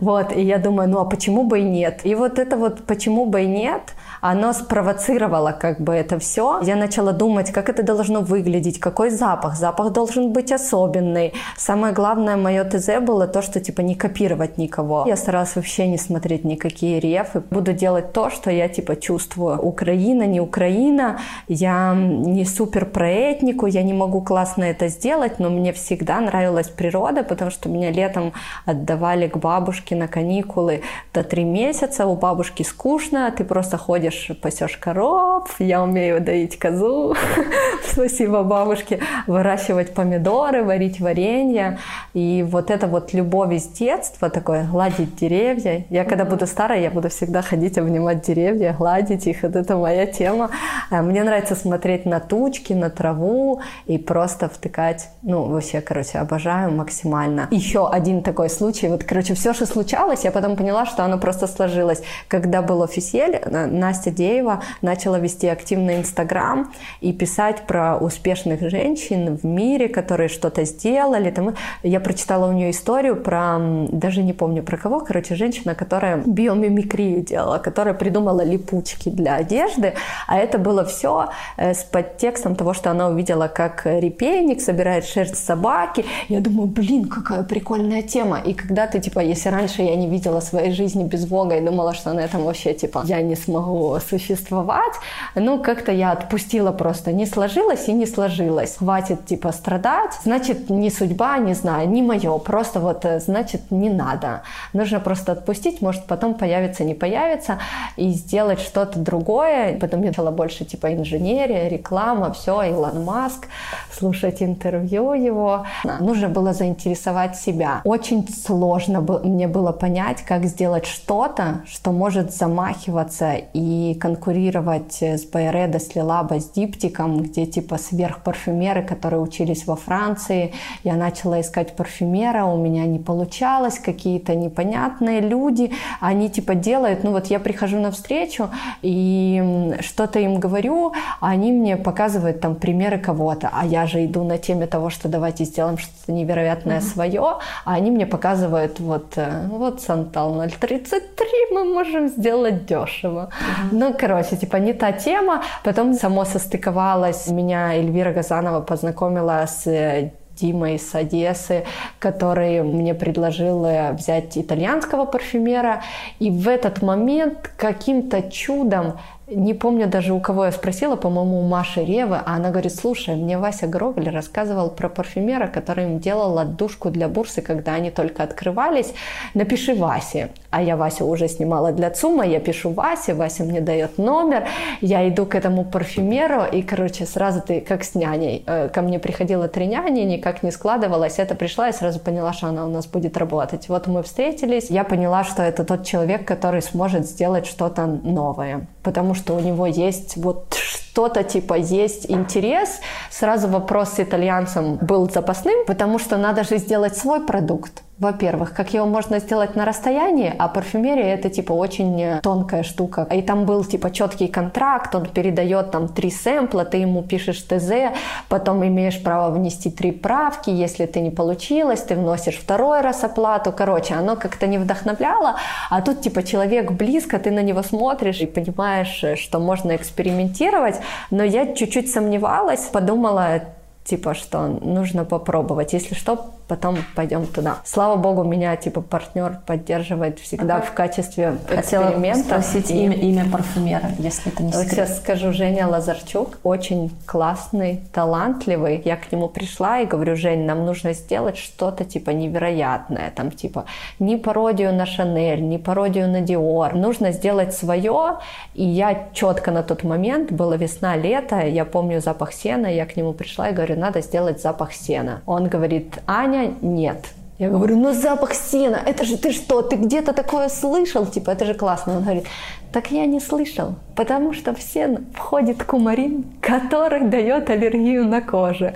Вот, и я думаю, ну, а почему бы и нет? И вот это вот почему бы и нет – оно спровоцировало как бы это все. Я начала думать, как это должно выглядеть, какой запах. Запах должен быть особенный. Самое главное мое ТЗ было то, что типа не копировать никого. Я старалась вообще не смотреть никакие рефы. Буду делать то, что я типа чувствую. Украина, не Украина. Я не супер про этнику, я не могу классно это сделать, но мне всегда нравилась природа, потому что меня летом отдавали к бабушке на каникулы до три месяца. У бабушки скучно, ты просто ходишь ходишь, пасешь коров, я умею доить козу, спасибо бабушке, выращивать помидоры, варить варенье. И вот это вот любовь из детства, такое гладить деревья. Я когда буду старая, я буду всегда ходить, обнимать деревья, гладить их. Вот это моя тема. А мне нравится смотреть на тучки, на траву и просто втыкать. Ну, вообще, короче, обожаю максимально. Еще один такой случай. Вот, короче, все, что случалось, я потом поняла, что оно просто сложилось. Когда был офисель, Настя Настя Деева начала вести активный Инстаграм и писать про успешных женщин в мире, которые что-то сделали. Там, я прочитала у нее историю про, даже не помню про кого, короче, женщина, которая биомимикрию делала, которая придумала липучки для одежды, а это было все э, с подтекстом того, что она увидела, как репейник собирает шерсть собаки. Я думаю, блин, какая прикольная тема. И когда ты, типа, если раньше я не видела своей жизни без Бога и думала, что на этом вообще, типа, я не смогу существовать. Ну, как-то я отпустила просто. Не сложилось и не сложилось. Хватит, типа, страдать. Значит, не судьба, не знаю, не мое. Просто вот, э, значит, не надо. Нужно просто отпустить. Может, потом появится, не появится. И сделать что-то другое. Потом я стала больше, типа, инженерия, реклама, все, Илон Маск. Слушать интервью его. Нужно было заинтересовать себя. Очень сложно мне было понять, как сделать что-то, что может замахиваться и конкурировать с Байредо, с Лилаба, с Диптиком, где типа сверхпарфюмеры, которые учились во Франции. Я начала искать парфюмера, у меня не получалось, какие-то непонятные люди, они типа делают, ну вот я прихожу на встречу и что-то им говорю, а они мне показывают там примеры кого-то, а я же иду на теме того, что давайте сделаем что-то невероятное mm-hmm. свое, а они мне показывают вот, э, вот Сантал 033 мы можем сделать дешево. Mm-hmm. Ну, короче, типа не та тема. Потом само состыковалось. Меня Эльвира Газанова познакомила с э, Димой с Одессы, который мне предложил э, взять итальянского парфюмера. И в этот момент каким-то чудом не помню даже у кого я спросила, по-моему, у Маши Ревы, а она говорит, слушай, мне Вася Гровель рассказывал про парфюмера, который им делал отдушку для бурсы, когда они только открывались. Напиши Васе. А я Васю уже снимала для ЦУМа, я пишу Васе, Вася мне дает номер, я иду к этому парфюмеру, и, короче, сразу ты как с няней. Э, ко мне приходила три няни, никак не складывалось. Это пришла, и сразу поняла, что она у нас будет работать. Вот мы встретились, я поняла, что это тот человек, который сможет сделать что-то новое. Потому что у него есть вот что-то типа есть интерес. Сразу вопрос с итальянцем был запасным, потому что надо же сделать свой продукт. Во-первых, как его можно сделать на расстоянии, а парфюмерия это типа очень тонкая штука. И там был типа четкий контракт, он передает там три сэмпла, ты ему пишешь ТЗ, потом имеешь право внести три правки, если ты не получилось, ты вносишь второй раз оплату. Короче, оно как-то не вдохновляло, а тут типа человек близко, ты на него смотришь и понимаешь, что можно экспериментировать, но я чуть-чуть сомневалась, подумала, типа, что нужно попробовать. Если что, потом пойдем туда. Слава богу, меня типа партнер поддерживает всегда ага. в качестве Хотела эксперимента. спросить и... имя, имя парфюмера, если это не секрет. Сейчас скажу, Женя Лазарчук, очень классный, талантливый. Я к нему пришла и говорю, Жень, нам нужно сделать что-то типа невероятное, там типа не пародию на Шанель, не пародию на Диор. Нужно сделать свое, и я четко на тот момент, была весна, лето, я помню запах сена, я к нему пришла и говорю, надо сделать запах сена. Он говорит, Аня, меня нет. Я говорю, ну запах сена, это же ты что, ты где-то такое слышал? Типа, это же классно. Он говорит, так я не слышал, потому что в сен входит кумарин, который дает аллергию на коже.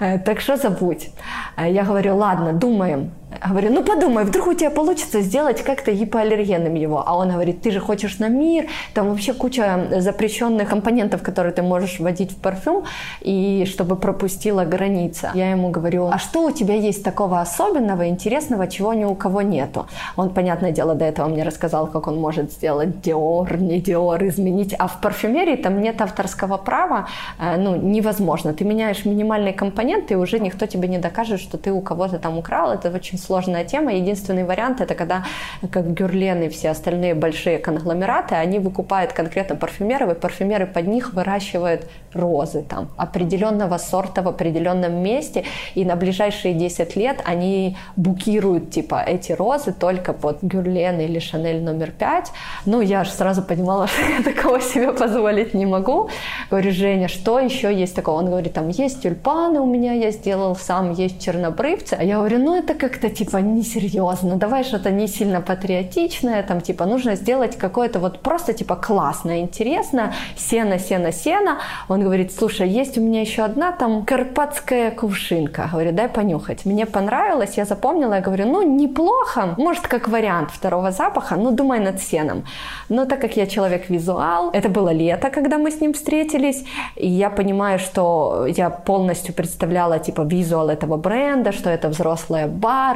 Э, так что забудь. Э, я говорю, ладно, думаем. Говорю, ну подумай, вдруг у тебя получится сделать как-то гипоаллергенным его. А он говорит, ты же хочешь на мир, там вообще куча запрещенных компонентов, которые ты можешь вводить в парфюм, и чтобы пропустила граница. Я ему говорю, а что у тебя есть такого особенного, интересного, чего ни у кого нету? Он, понятное дело, до этого мне рассказал, как он может сделать Dior, не Dior, изменить. А в парфюмерии там нет авторского права, э, ну, невозможно. Ты меняешь минимальные компоненты, и уже никто тебе не докажет, что ты у кого-то там украл. Это очень сложная тема. Единственный вариант это когда, как Гюрлен и все остальные большие конгломераты, они выкупают конкретно парфюмеров, и парфюмеры под них выращивают розы там определенного сорта в определенном месте, и на ближайшие 10 лет они букируют типа эти розы только под Гюрлен или Шанель номер 5. Ну, я же сразу понимала, что я такого себе позволить не могу. Говорю, Женя, что еще есть такого? Он говорит, там есть тюльпаны у меня, я сделал сам, есть чернобрывцы. А я говорю, ну это как-то типа несерьезно, давай что-то не сильно патриотичное, там типа нужно сделать какое-то вот просто типа классное, интересное, сено, сено, сено. Он говорит, слушай, есть у меня еще одна там карпатская кувшинка. Говорю, дай понюхать. Мне понравилось, я запомнила, я говорю, ну неплохо, может как вариант второго запаха, ну думай над сеном. Но так как я человек-визуал, это было лето, когда мы с ним встретились, и я понимаю, что я полностью представляла типа визуал этого бренда, что это взрослая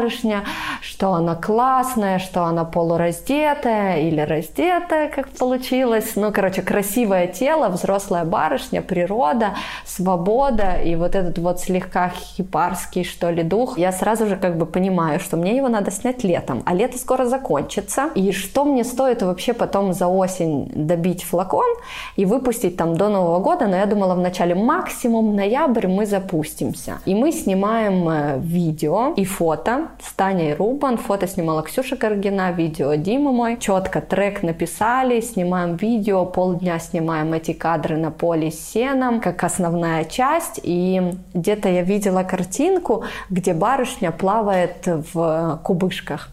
барышня, что она классная, что она полураздетая или раздетая, как получилось. Ну, короче, красивое тело, взрослая барышня, природа, свобода и вот этот вот слегка хипарский, что ли, дух. Я сразу же как бы понимаю, что мне его надо снять летом, а лето скоро закончится. И что мне стоит вообще потом за осень добить флакон и выпустить там до Нового года, но я думала в начале максимум ноябрь мы запустимся. И мы снимаем э, видео и фото с Таней Рубан. Фото снимала Ксюша Каргина, видео Дима мой. Четко трек написали, снимаем видео, полдня снимаем эти кадры на поле с сеном, как основная часть. И где-то я видела картинку, где барышня плавает в кубышках.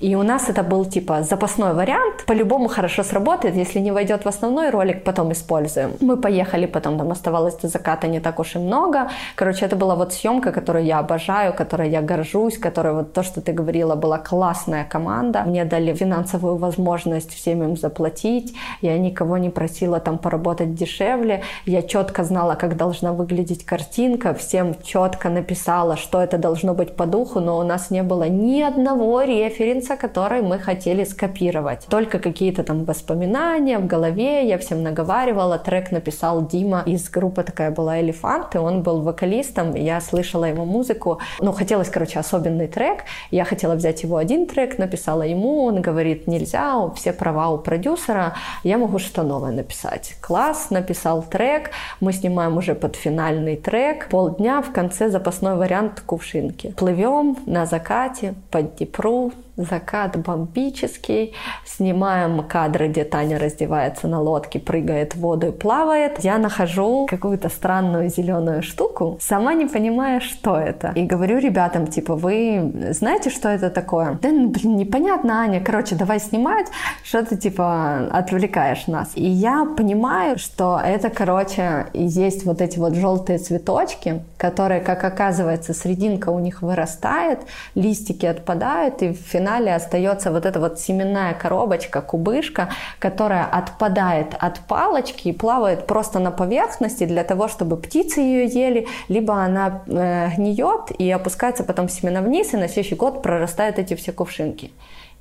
И у нас это был типа запасной вариант. По-любому хорошо сработает. Если не войдет в основной ролик, потом используем. Мы поехали, потом там оставалось до заката не так уж и много. Короче, это была вот съемка, которую я обожаю, которой я горжусь, которая вот то, что ты говорила, была классная команда. Мне дали финансовую возможность всем им заплатить. Я никого не просила там поработать дешевле. Я четко знала, как должна выглядеть картинка. Всем четко написала, что это должно быть по духу, но у нас не было ни одного референса страница, которой мы хотели скопировать. Только какие-то там воспоминания в голове, я всем наговаривала, трек написал Дима из группы такая была «Элефант», и он был вокалистом, я слышала его музыку, ну, хотелось, короче, особенный трек, я хотела взять его один трек, написала ему, он говорит, нельзя, все права у продюсера, я могу что новое написать. Класс, написал трек, мы снимаем уже под финальный трек, полдня, в конце запасной вариант кувшинки. Плывем на закате под Днепру, закат бомбический, снимаем кадры, где Таня раздевается на лодке, прыгает в воду и плавает. Я нахожу какую-то странную зеленую штуку, сама не понимая, что это. И говорю ребятам, типа, вы знаете, что это такое? Да, ну, блин, непонятно, Аня, короче, давай снимать, что ты, типа, отвлекаешь нас. И я понимаю, что это, короче, есть вот эти вот желтые цветочки, которые, как оказывается, срединка у них вырастает, листики отпадают, и в финале финале остается вот эта вот семенная коробочка, кубышка, которая отпадает от палочки и плавает просто на поверхности для того, чтобы птицы ее ели, либо она э, гниет и опускается потом семена вниз, и на следующий год прорастают эти все кувшинки.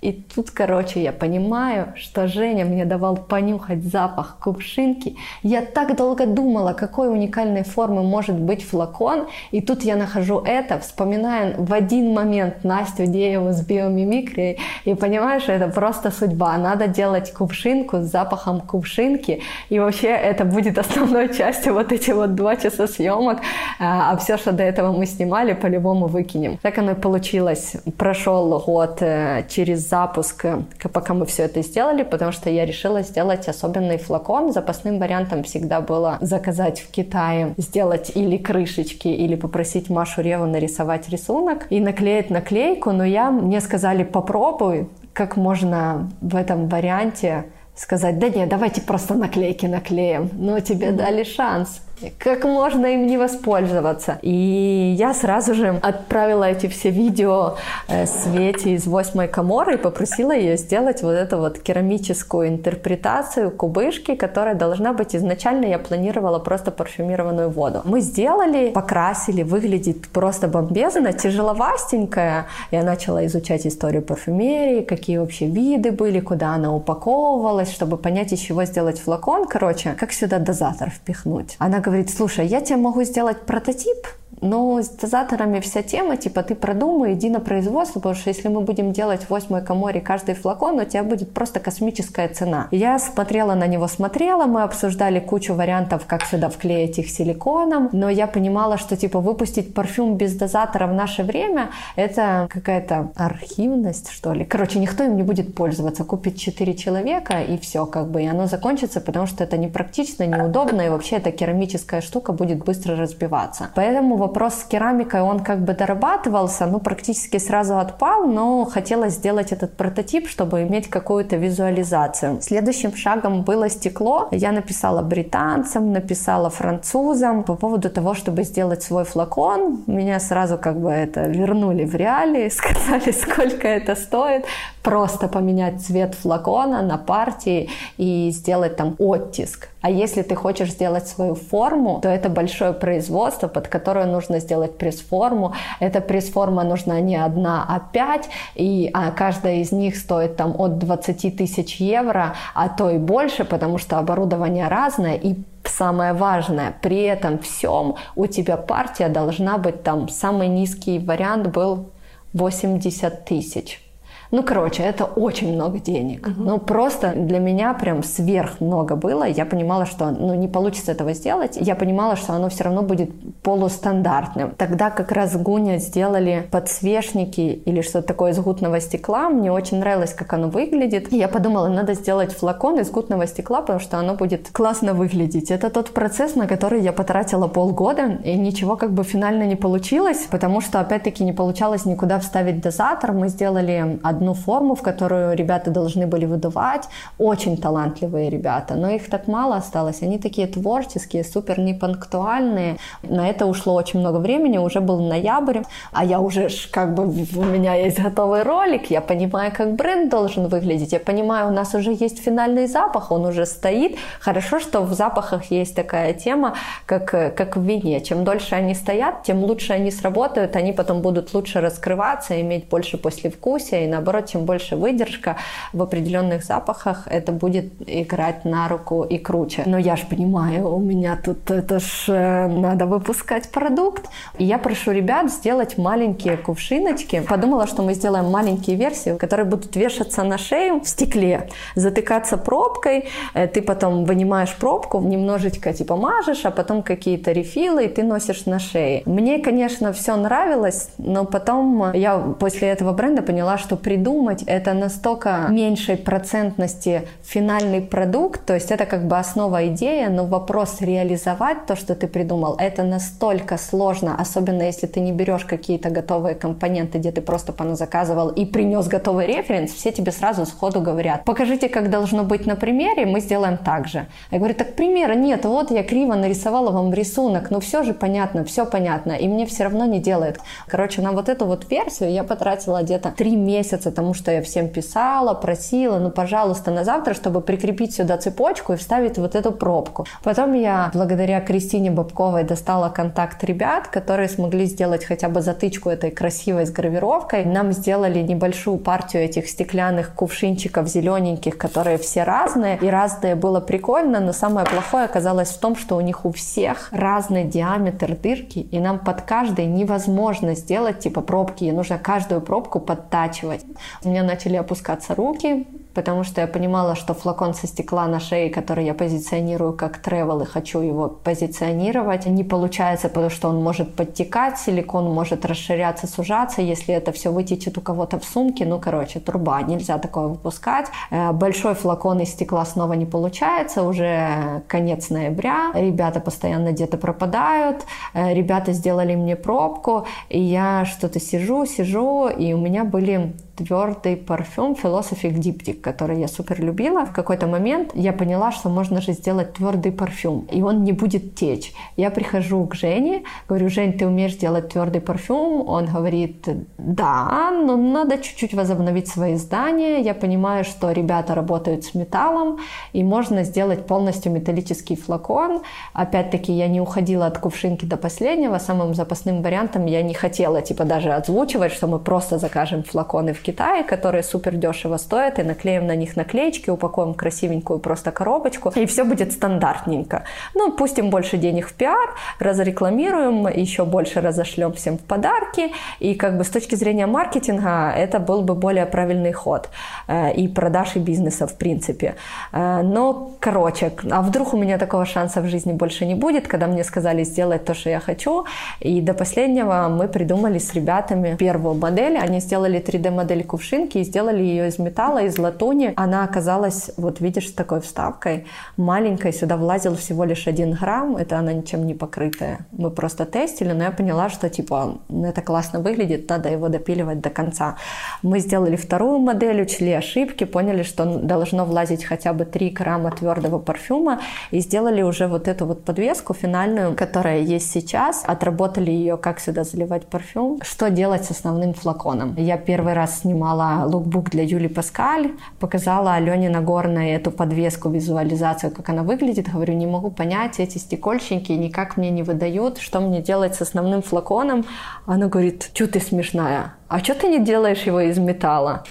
И тут, короче, я понимаю, что Женя мне давал понюхать запах кувшинки. Я так долго думала, какой уникальной формы может быть флакон. И тут я нахожу это, вспоминаю в один момент Настю Дееву с биомимикрией и понимаю, что это просто судьба. Надо делать кувшинку с запахом кувшинки. И вообще это будет основной частью вот эти вот два часа съемок. А, а все, что до этого мы снимали, по-любому выкинем. Так оно и получилось. Прошел год э, через запуск, э, пока мы все это сделали, потому что я решила сделать особенный флакон. Запасным вариантом всегда было заказать в Китае, сделать или крышечки, или попросить Машу Реву нарисовать рисунок и наклеить наклейку, но я, мне сказали, попробуй, как можно в этом варианте сказать, да нет, давайте просто наклейки наклеим, но тебе дали шанс как можно им не воспользоваться. И я сразу же отправила эти все видео э, Свете из восьмой коморы и попросила ее сделать вот эту вот керамическую интерпретацию кубышки, которая должна быть изначально, я планировала просто парфюмированную воду. Мы сделали, покрасили, выглядит просто бомбезно, тяжеловастенькая. Я начала изучать историю парфюмерии, какие вообще виды были, куда она упаковывалась, чтобы понять, из чего сделать флакон. Короче, как сюда дозатор впихнуть. Она говорит, слушай, я тебе могу сделать прототип, но с дозаторами вся тема, типа ты продумай, иди на производство, потому что если мы будем делать в восьмой коморе каждый флакон, у тебя будет просто космическая цена. Я смотрела на него, смотрела, мы обсуждали кучу вариантов, как сюда вклеить их силиконом, но я понимала, что типа выпустить парфюм без дозатора в наше время, это какая-то архивность, что ли. Короче, никто им не будет пользоваться. Купит 4 человека и все, как бы, и оно закончится, потому что это непрактично, неудобно, и вообще эта керамическая штука будет быстро разбиваться. Поэтому вопрос с керамикой, он как бы дорабатывался, ну, практически сразу отпал, но хотелось сделать этот прототип, чтобы иметь какую-то визуализацию. Следующим шагом было стекло. Я написала британцам, написала французам по поводу того, чтобы сделать свой флакон. Меня сразу как бы это вернули в реалии, сказали, сколько это стоит. Просто поменять цвет флакона на партии и сделать там оттиск. А если ты хочешь сделать свою форму, то это большое производство, под которое нужно сделать пресс-форму. Эта пресс-форма нужна не одна, а пять, и а каждая из них стоит там от 20 тысяч евро, а то и больше, потому что оборудование разное, и самое важное, при этом всем у тебя партия должна быть там, самый низкий вариант был 80 тысяч. Ну, короче, это очень много денег. Угу. Ну, просто для меня прям сверх много было. Я понимала, что ну, не получится этого сделать. Я понимала, что оно все равно будет полустандартным. Тогда как раз Гуня сделали подсвечники или что-то такое из гутного стекла. Мне очень нравилось, как оно выглядит. И я подумала, надо сделать флакон из гутного стекла, потому что оно будет классно выглядеть. Это тот процесс, на который я потратила полгода, и ничего как бы финально не получилось, потому что, опять-таки, не получалось никуда вставить дозатор. Мы сделали одну форму, в которую ребята должны были выдувать. Очень талантливые ребята, но их так мало осталось. Они такие творческие, супер непунктуальные. На это ушло очень много времени, уже был ноябрь, а я уже как бы у меня есть готовый ролик, я понимаю, как бренд должен выглядеть, я понимаю, у нас уже есть финальный запах, он уже стоит. Хорошо, что в запахах есть такая тема, как, как в вине. Чем дольше они стоят, тем лучше они сработают, они потом будут лучше раскрываться, иметь больше послевкусия и наоборот наоборот, чем больше выдержка в определенных запахах, это будет играть на руку и круче. Но я же понимаю, у меня тут это ж э, надо выпускать продукт. И я прошу ребят сделать маленькие кувшиночки. Подумала, что мы сделаем маленькие версии, которые будут вешаться на шею в стекле, затыкаться пробкой. Э, ты потом вынимаешь пробку, немножечко типа мажешь, а потом какие-то рефилы, и ты носишь на шее. Мне, конечно, все нравилось, но потом я после этого бренда поняла, что придумать это настолько меньшей процентности финальный продукт, то есть это как бы основа идея, но вопрос реализовать то, что ты придумал, это настолько сложно, особенно если ты не берешь какие-то готовые компоненты, где ты просто поназаказывал и принес готовый референс, все тебе сразу сходу говорят, покажите, как должно быть на примере, мы сделаем так же. Я говорю, так примера нет, вот я криво нарисовала вам рисунок, ну все же понятно, все понятно, и мне все равно не делает. Короче, на вот эту вот версию я потратила где-то три месяца, тому что я всем писала, просила, ну, пожалуйста, на завтра, чтобы прикрепить сюда цепочку и вставить вот эту пробку. Потом я благодаря Кристине Бабковой достала контакт ребят, которые смогли сделать хотя бы затычку этой красивой с гравировкой. Нам сделали небольшую партию этих стеклянных кувшинчиков зелененьких, которые все разные, и разные было прикольно, но самое плохое оказалось в том, что у них у всех разный диаметр дырки, и нам под каждой невозможно сделать типа пробки, и нужно каждую пробку подтачивать. У меня начали опускаться руки, потому что я понимала, что флакон со стекла на шее, который я позиционирую как travel и хочу его позиционировать, не получается, потому что он может подтекать, силикон может расширяться, сужаться, если это все вытечет у кого-то в сумке, ну, короче, труба, нельзя такое выпускать. Э, большой флакон из стекла снова не получается, уже конец ноября, ребята постоянно где-то пропадают, э, ребята сделали мне пробку, и я что-то сижу, сижу, и у меня были твердый парфюм Philosophic Diptyque, который я супер любила. В какой-то момент я поняла, что можно же сделать твердый парфюм, и он не будет течь. Я прихожу к Жене, говорю, Жень, ты умеешь делать твердый парфюм? Он говорит, да, но надо чуть-чуть возобновить свои здания. Я понимаю, что ребята работают с металлом, и можно сделать полностью металлический флакон. Опять-таки, я не уходила от кувшинки до последнего. Самым запасным вариантом я не хотела, типа, даже озвучивать, что мы просто закажем флаконы в Китае, которые супер дешево стоят, и наклеим на них наклеечки, упакуем красивенькую просто коробочку, и все будет стандартненько. Ну, пустим больше денег в пиар, разрекламируем, еще больше разошлем всем в подарки, и как бы с точки зрения маркетинга это был бы более правильный ход э, и продаж, и бизнеса в принципе. Э, но, короче, а вдруг у меня такого шанса в жизни больше не будет, когда мне сказали сделать то, что я хочу, и до последнего мы придумали с ребятами первую модель, они сделали 3D-модель модель кувшинки и сделали ее из металла, из латуни. Она оказалась, вот видишь, с такой вставкой, маленькой, сюда влазил всего лишь один грамм, это она ничем не покрытая. Мы просто тестили, но я поняла, что типа это классно выглядит, надо его допиливать до конца. Мы сделали вторую модель, учли ошибки, поняли, что должно влазить хотя бы 3 грамма твердого парфюма и сделали уже вот эту вот подвеску финальную, которая есть сейчас. Отработали ее, как сюда заливать парфюм, что делать с основным флаконом. Я первый раз снимала лукбук для Юли Паскаль, показала Алене Нагорной эту подвеску, визуализацию, как она выглядит. Говорю, не могу понять, эти стекольщики никак мне не выдают, что мне делать с основным флаконом. Она говорит, что ты смешная, а что ты не делаешь его из металла?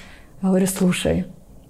Я говорю, слушай,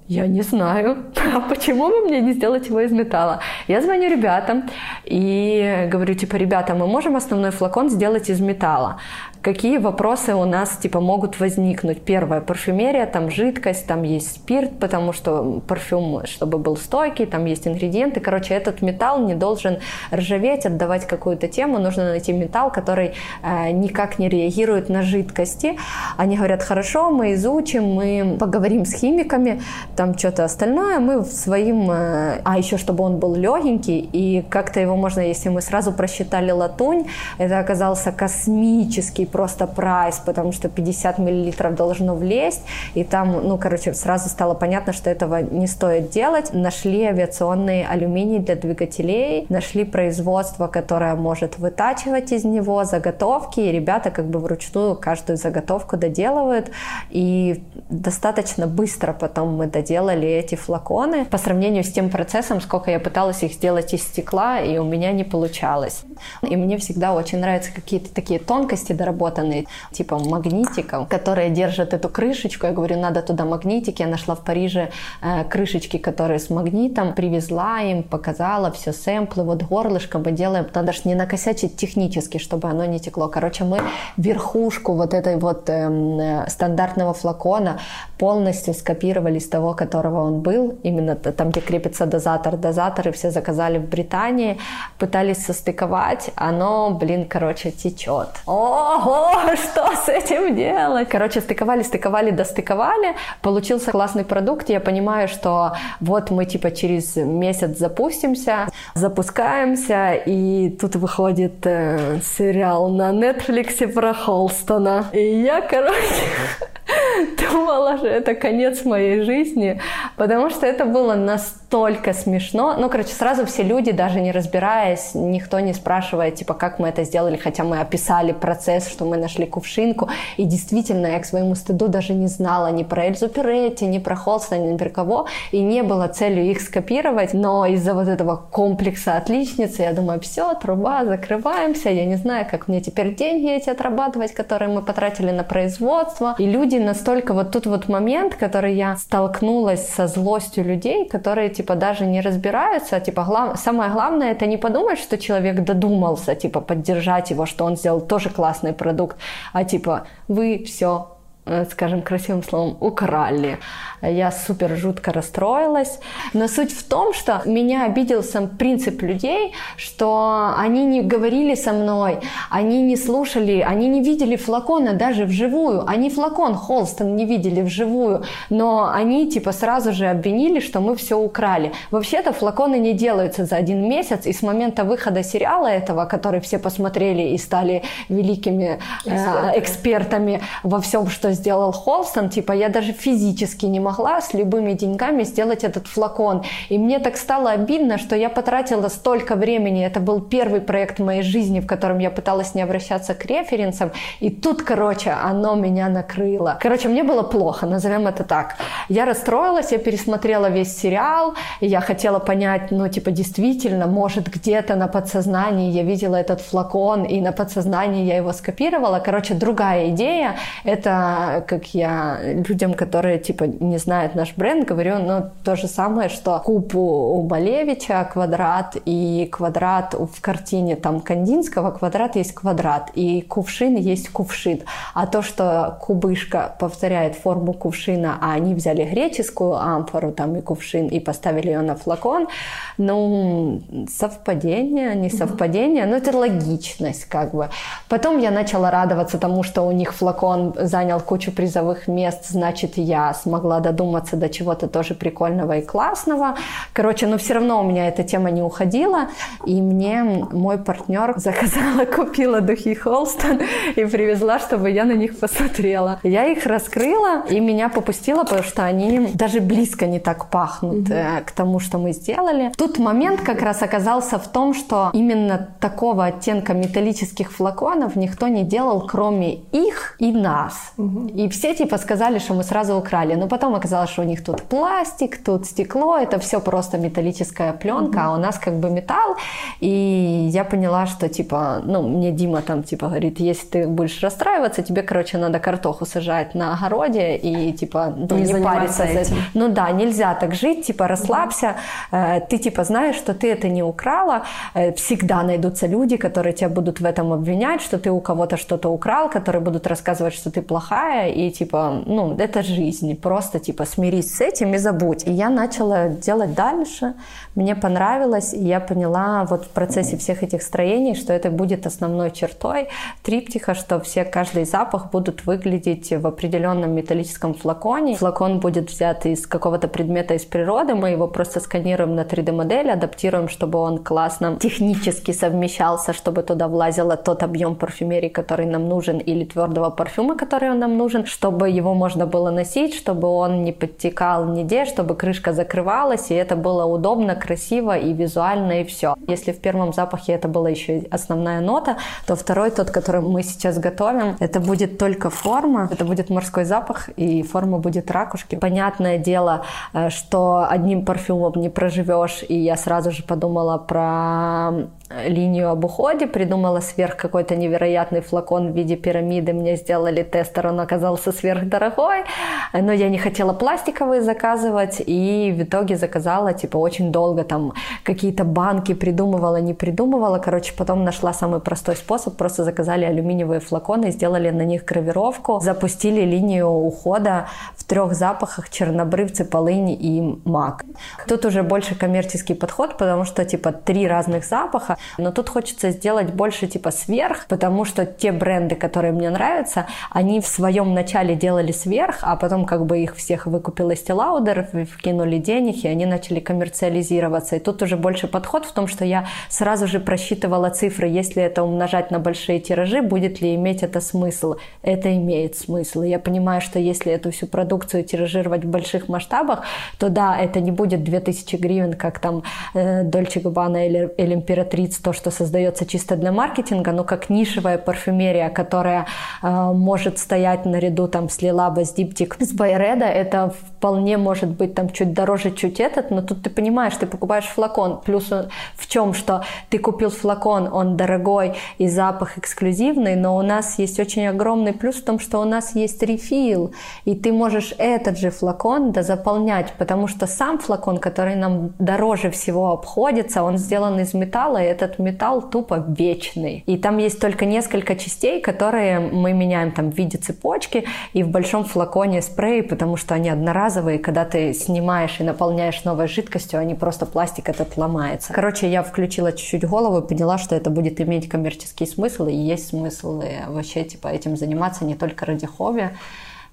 я не знаю, а почему вы мне не сделать его из металла? Я звоню ребятам и говорю, типа, ребята, мы можем основной флакон сделать из металла какие вопросы у нас типа могут возникнуть. Первое, парфюмерия, там жидкость, там есть спирт, потому что парфюм, чтобы был стойкий, там есть ингредиенты. Короче, этот металл не должен ржаветь, отдавать какую-то тему. Нужно найти металл, который э, никак не реагирует на жидкости. Они говорят, хорошо, мы изучим, мы поговорим с химиками, там что-то остальное. Мы своим... Э, а еще, чтобы он был легенький, и как-то его можно, если мы сразу просчитали латунь, это оказался космический просто прайс, потому что 50 миллилитров должно влезть, и там, ну, короче, сразу стало понятно, что этого не стоит делать. Нашли авиационный алюминий для двигателей, нашли производство, которое может вытачивать из него заготовки, и ребята как бы вручную каждую заготовку доделывают, и достаточно быстро потом мы доделали эти флаконы. По сравнению с тем процессом, сколько я пыталась их сделать из стекла, и у меня не получалось. И мне всегда очень нравятся какие-то такие тонкости доработанные, типа магнитиков, которые держат эту крышечку. Я говорю, надо туда магнитики. Я нашла в Париже э, крышечки, которые с магнитом. Привезла им, показала все сэмплы. Вот горлышко мы делаем. Надо же не накосячить технически, чтобы оно не текло. Короче, мы верхушку вот этой вот эм, э, стандартного флакона полностью скопировали с того, которого он был. Именно там, где крепится дозатор. Дозаторы все заказали в Британии. Пытались состыковать. Оно, блин, короче, течет. Ого, что с этим делать? Короче, стыковали, стыковали, достыковали. Получился классный продукт. Я понимаю, что вот мы типа через месяц запустимся, запускаемся, и тут выходит э, сериал на Netflix про Холстона. И я, короче, думала, что это конец моей жизни, потому что это было настолько смешно. Ну, короче, сразу все люди, даже не разбираясь, никто не спрашивает, типа, как мы это сделали, хотя мы описали процесс, что мы нашли кувшинку. И действительно, я к своему стыду даже не знала ни про Эльзу Перетти, ни про Холстона, ни про кого, и не было целью их скопировать, но из-за вот этого комплекса отличницы, я думаю, все, труба, закрываемся, я не знаю, как мне теперь деньги эти отрабатывать, которые мы потратили на производство. И люди настолько вот тут вот момент, который я столкнулась со злостью людей, которые типа даже не разбираются, типа глав... самое главное это не подумать, что человек додумался, типа поддержать его, что он сделал тоже классный продукт, а типа вы все скажем красивым словом, украли. Я супер жутко расстроилась. Но суть в том, что меня обидел сам принцип людей, что они не говорили со мной, они не слушали, они не видели флакона даже вживую. Они флакон Холстон не видели вживую, но они типа сразу же обвинили, что мы все украли. Вообще-то флаконы не делаются за один месяц, и с момента выхода сериала этого, который все посмотрели и стали великими э, экспертами во всем, что сделал Холстон, типа я даже физически не могла с любыми деньгами сделать этот флакон. И мне так стало обидно, что я потратила столько времени. Это был первый проект в моей жизни, в котором я пыталась не обращаться к референсам. И тут, короче, оно меня накрыло. Короче, мне было плохо, назовем это так. Я расстроилась, я пересмотрела весь сериал, и я хотела понять, ну, типа, действительно, может, где-то на подсознании я видела этот флакон, и на подсознании я его скопировала. Короче, другая идея — это как я людям, которые, типа, не знают наш бренд, говорю, ну, то же самое, что куб у Малевича квадрат и квадрат в картине там Кандинского, квадрат есть квадрат, и кувшин есть кувшин. А то, что кубышка повторяет форму кувшина, а они взяли греческую амфору там и кувшин и поставили ее на флакон, ну, совпадение, не совпадение, но это логичность как бы. Потом я начала радоваться тому, что у них флакон занял кучу кучу призовых мест, значит, я смогла додуматься до чего-то тоже прикольного и классного. Короче, но все равно у меня эта тема не уходила, и мне мой партнер заказала, купила духи Холстон и привезла, чтобы я на них посмотрела. Я их раскрыла, и меня попустило, потому что они даже близко не так пахнут mm-hmm. к тому, что мы сделали. Тут момент как раз оказался в том, что именно такого оттенка металлических флаконов никто не делал, кроме их и нас. Mm-hmm. И все типа сказали, что мы сразу украли. Но потом оказалось, что у них тут пластик, тут стекло, это все просто металлическая пленка, mm-hmm. а у нас как бы металл. И я поняла, что типа, ну, мне Дима там типа говорит, если ты будешь расстраиваться, тебе, короче, надо картоху сажать на огороде и типа ну, не, не париться этим. Ну да, нельзя так жить, типа расслабься. Mm-hmm. Ты типа знаешь, что ты это не украла. Э, всегда найдутся люди, которые тебя будут в этом обвинять, что ты у кого-то что-то украл, которые будут рассказывать, что ты плохая другая, и типа, ну, это жизнь, просто типа смирись с этим и забудь. И я начала делать дальше, мне понравилось, и я поняла вот в процессе всех этих строений, что это будет основной чертой триптиха, что все, каждый запах будут выглядеть в определенном металлическом флаконе. Флакон будет взят из какого-то предмета из природы, мы его просто сканируем на 3D-модель, адаптируем, чтобы он классно технически совмещался, чтобы туда влазило тот объем парфюмерии, который нам нужен, или твердого парфюма, который нам нужен, чтобы его можно было носить, чтобы он не подтекал нигде, чтобы крышка закрывалась, и это было удобно, красиво и визуально, и все. Если в первом запахе это была еще основная нота, то второй, тот, который мы сейчас готовим, это будет только форма, это будет морской запах, и форма будет ракушки. Понятное дело, э, что одним парфюмом не проживешь, и я сразу же подумала про линию об уходе, придумала сверх какой-то невероятный флакон в виде пирамиды, мне сделали тестер, он оказался сверхдорогой, но я не хотела пластиковые заказывать, и в итоге заказала, типа, очень долго там какие-то банки придумывала, не придумывала, короче, потом нашла самый простой способ, просто заказали алюминиевые флаконы, сделали на них гравировку, запустили линию ухода в трех запахах чернобрывцы, полыни и мак. Тут уже больше коммерческий подход, потому что, типа, три разных запаха, но тут хочется сделать больше типа сверх, потому что те бренды, которые мне нравятся, они в своем начале делали сверх, а потом как бы их всех выкупил Estee Lauder, вкинули денег, и они начали коммерциализироваться. И тут уже больше подход в том, что я сразу же просчитывала цифры, если это умножать на большие тиражи, будет ли иметь это смысл. Это имеет смысл. Я понимаю, что если эту всю продукцию тиражировать в больших масштабах, то да, это не будет 2000 гривен, как там э, Dolce Gabbana или, или Императрица лиц то, что создается чисто для маркетинга, но как нишевая парфюмерия, которая э, может стоять наряду там с Лилаба, с Диптик, с Байреда, это вполне может быть там чуть дороже, чуть этот, но тут ты понимаешь, ты покупаешь флакон, плюс в чем, что ты купил флакон, он дорогой и запах эксклюзивный, но у нас есть очень огромный плюс в том, что у нас есть рефил, и ты можешь этот же флакон заполнять, потому что сам флакон, который нам дороже всего обходится, он сделан из металла, и этот металл тупо вечный. И там есть только несколько частей, которые мы меняем там в виде цепочки и в большом флаконе спрей, потому что они одноразовые, когда ты снимаешь и наполняешь новой жидкостью, они просто пластик этот ломается. Короче, я включила чуть-чуть голову и поняла, что это будет иметь коммерческий смысл, и есть смысл вообще типа этим заниматься не только ради хобби.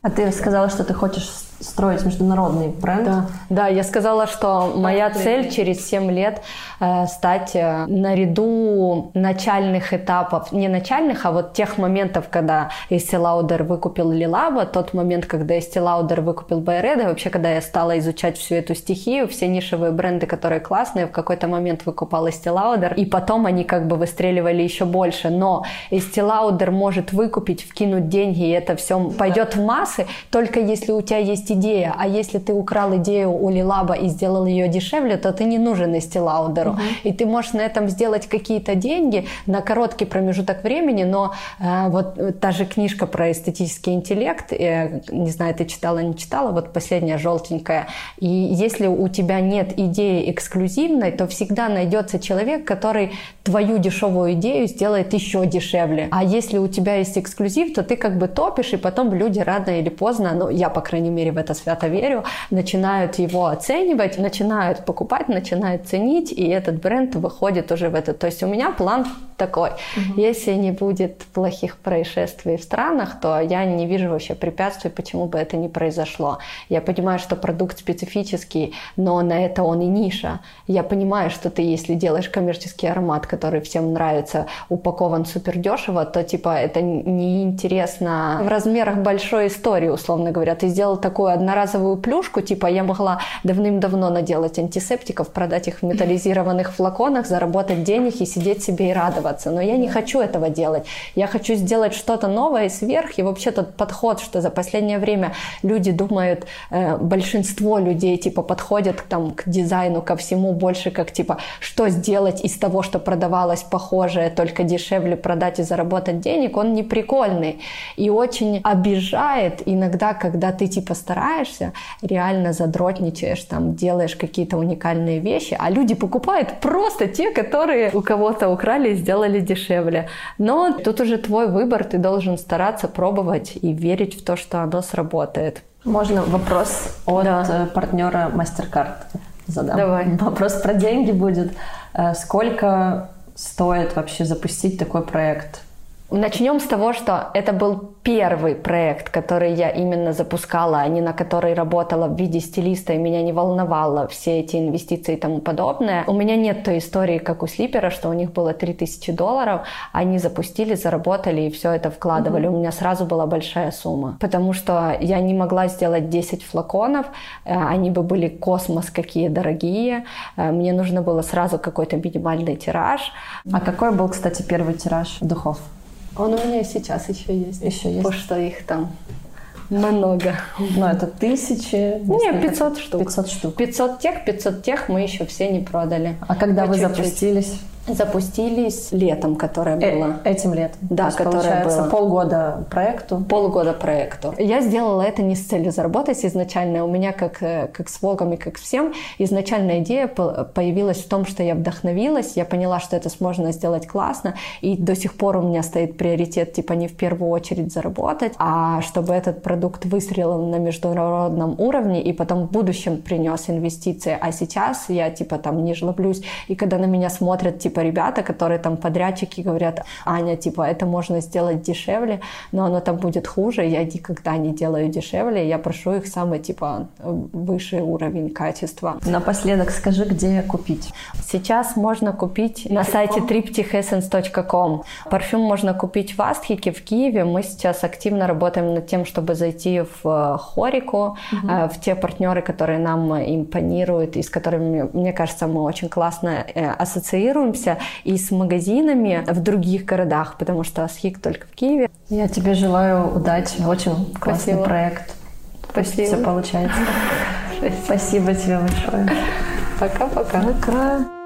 А ты сказала, что ты хочешь строить международный бренд. Да, да я сказала, что моя цель через 7 лет э, стать э, наряду начальных этапов, не начальных, а вот тех моментов, когда Estee Lauder выкупил Лилаба, тот момент, когда Estee Lauder выкупил Байреда, вообще, когда я стала изучать всю эту стихию, все нишевые бренды, которые классные, в какой-то момент выкупал Estee Lauder, и потом они как бы выстреливали еще больше, но Estee Lauder может выкупить, вкинуть деньги, и это все пойдет в массы, только если у тебя есть идея, а если ты украл идею у Лилаба и сделал ее дешевле, то ты не нужен Эстилаудеру. Угу. И ты можешь на этом сделать какие-то деньги на короткий промежуток времени, но э, вот та же книжка про эстетический интеллект, э, не знаю, ты читала, не читала, вот последняя желтенькая, и если у тебя нет идеи эксклюзивной, то всегда найдется человек, который твою дешевую идею сделает еще дешевле. А если у тебя есть эксклюзив, то ты как бы топишь, и потом люди рано или поздно, ну я, по крайней мере, в это свято верю, начинают его оценивать, начинают покупать, начинают ценить, и этот бренд выходит уже в это. То есть у меня план такой. Угу. Если не будет плохих происшествий в странах, то я не вижу вообще препятствий, почему бы это не произошло. Я понимаю, что продукт специфический, но на это он и ниша. Я понимаю, что ты, если делаешь коммерческий аромат, который всем нравится, упакован супер дешево, то типа это неинтересно в размерах большой истории, условно говоря. Ты сделал такую одноразовую плюшку, типа я могла давным-давно наделать антисептиков, продать их в металлизированных флаконах, заработать денег и сидеть себе и радоваться. Но я не хочу этого делать. Я хочу сделать что-то новое сверх. И вообще тот подход, что за последнее время люди думают, э, большинство людей типа подходят там, к дизайну, ко всему больше как типа, что сделать из того, что продавалось похожее, только дешевле продать и заработать денег, он не прикольный. И очень обижает иногда, когда ты типа стараешься, реально задротничаешь, там делаешь какие-то уникальные вещи, а люди покупают просто те, которые у кого-то украли и сделали дешевле. Но тут уже твой выбор, ты должен стараться пробовать и верить в то, что оно сработает. Можно вопрос от да. Э, партнера MasterCard задам. Давай. Вопрос про деньги будет. Э, сколько стоит вообще запустить такой проект? Начнем с того, что это был первый проект, который я именно запускала, а не на который работала в виде стилиста, и меня не волновало все эти инвестиции и тому подобное. У меня нет той истории, как у Слипера, что у них было 3000 долларов, они запустили, заработали и все это вкладывали. Mm-hmm. У меня сразу была большая сумма, потому что я не могла сделать 10 флаконов, э, они бы были космос какие дорогие, э, мне нужно было сразу какой-то минимальный тираж. А какой был, кстати, первый тираж духов? Он у меня сейчас еще есть. Еще есть. Потому что их там много. Ну, это тысячи? Не, 500 штук. 500 штук. 500 тех, 500 тех мы еще все не продали. А когда По вы чуть-чуть. запустились? Запустились летом, которое э, было. Э, этим летом? Да, есть, которое было. полгода проекту? Полгода проекту. Я сделала это не с целью заработать изначально. У меня, как, э, как с Волгом и как всем, изначальная идея появилась в том, что я вдохновилась, я поняла, что это можно сделать классно, и до сих пор у меня стоит приоритет, типа, не в первую очередь заработать, а чтобы этот продукт выстрелил на международном уровне и потом в будущем принес инвестиции. А сейчас я, типа, там не жлоблюсь, и когда на меня смотрят, типа, типа ребята, которые там подрядчики говорят, Аня, типа, это можно сделать дешевле, но оно там будет хуже, я никогда не делаю дешевле, я прошу их самый, типа, высший уровень качества. Напоследок скажи, где купить? Сейчас можно купить на сайте triptychessence.com. Парфюм можно купить в Астхике, в Киеве. Мы сейчас активно работаем над тем, чтобы зайти в э, Хорику, угу. в те партнеры, которые нам импонируют и с которыми, мне кажется, мы очень классно э, ассоциируемся общаемся и с магазинами в других городах, потому что Асхик только в Киеве. Я тебе желаю удачи, очень классный Спасибо. проект. Спасибо. Все получается. Спасибо тебе большое. Пока-пока. Пока.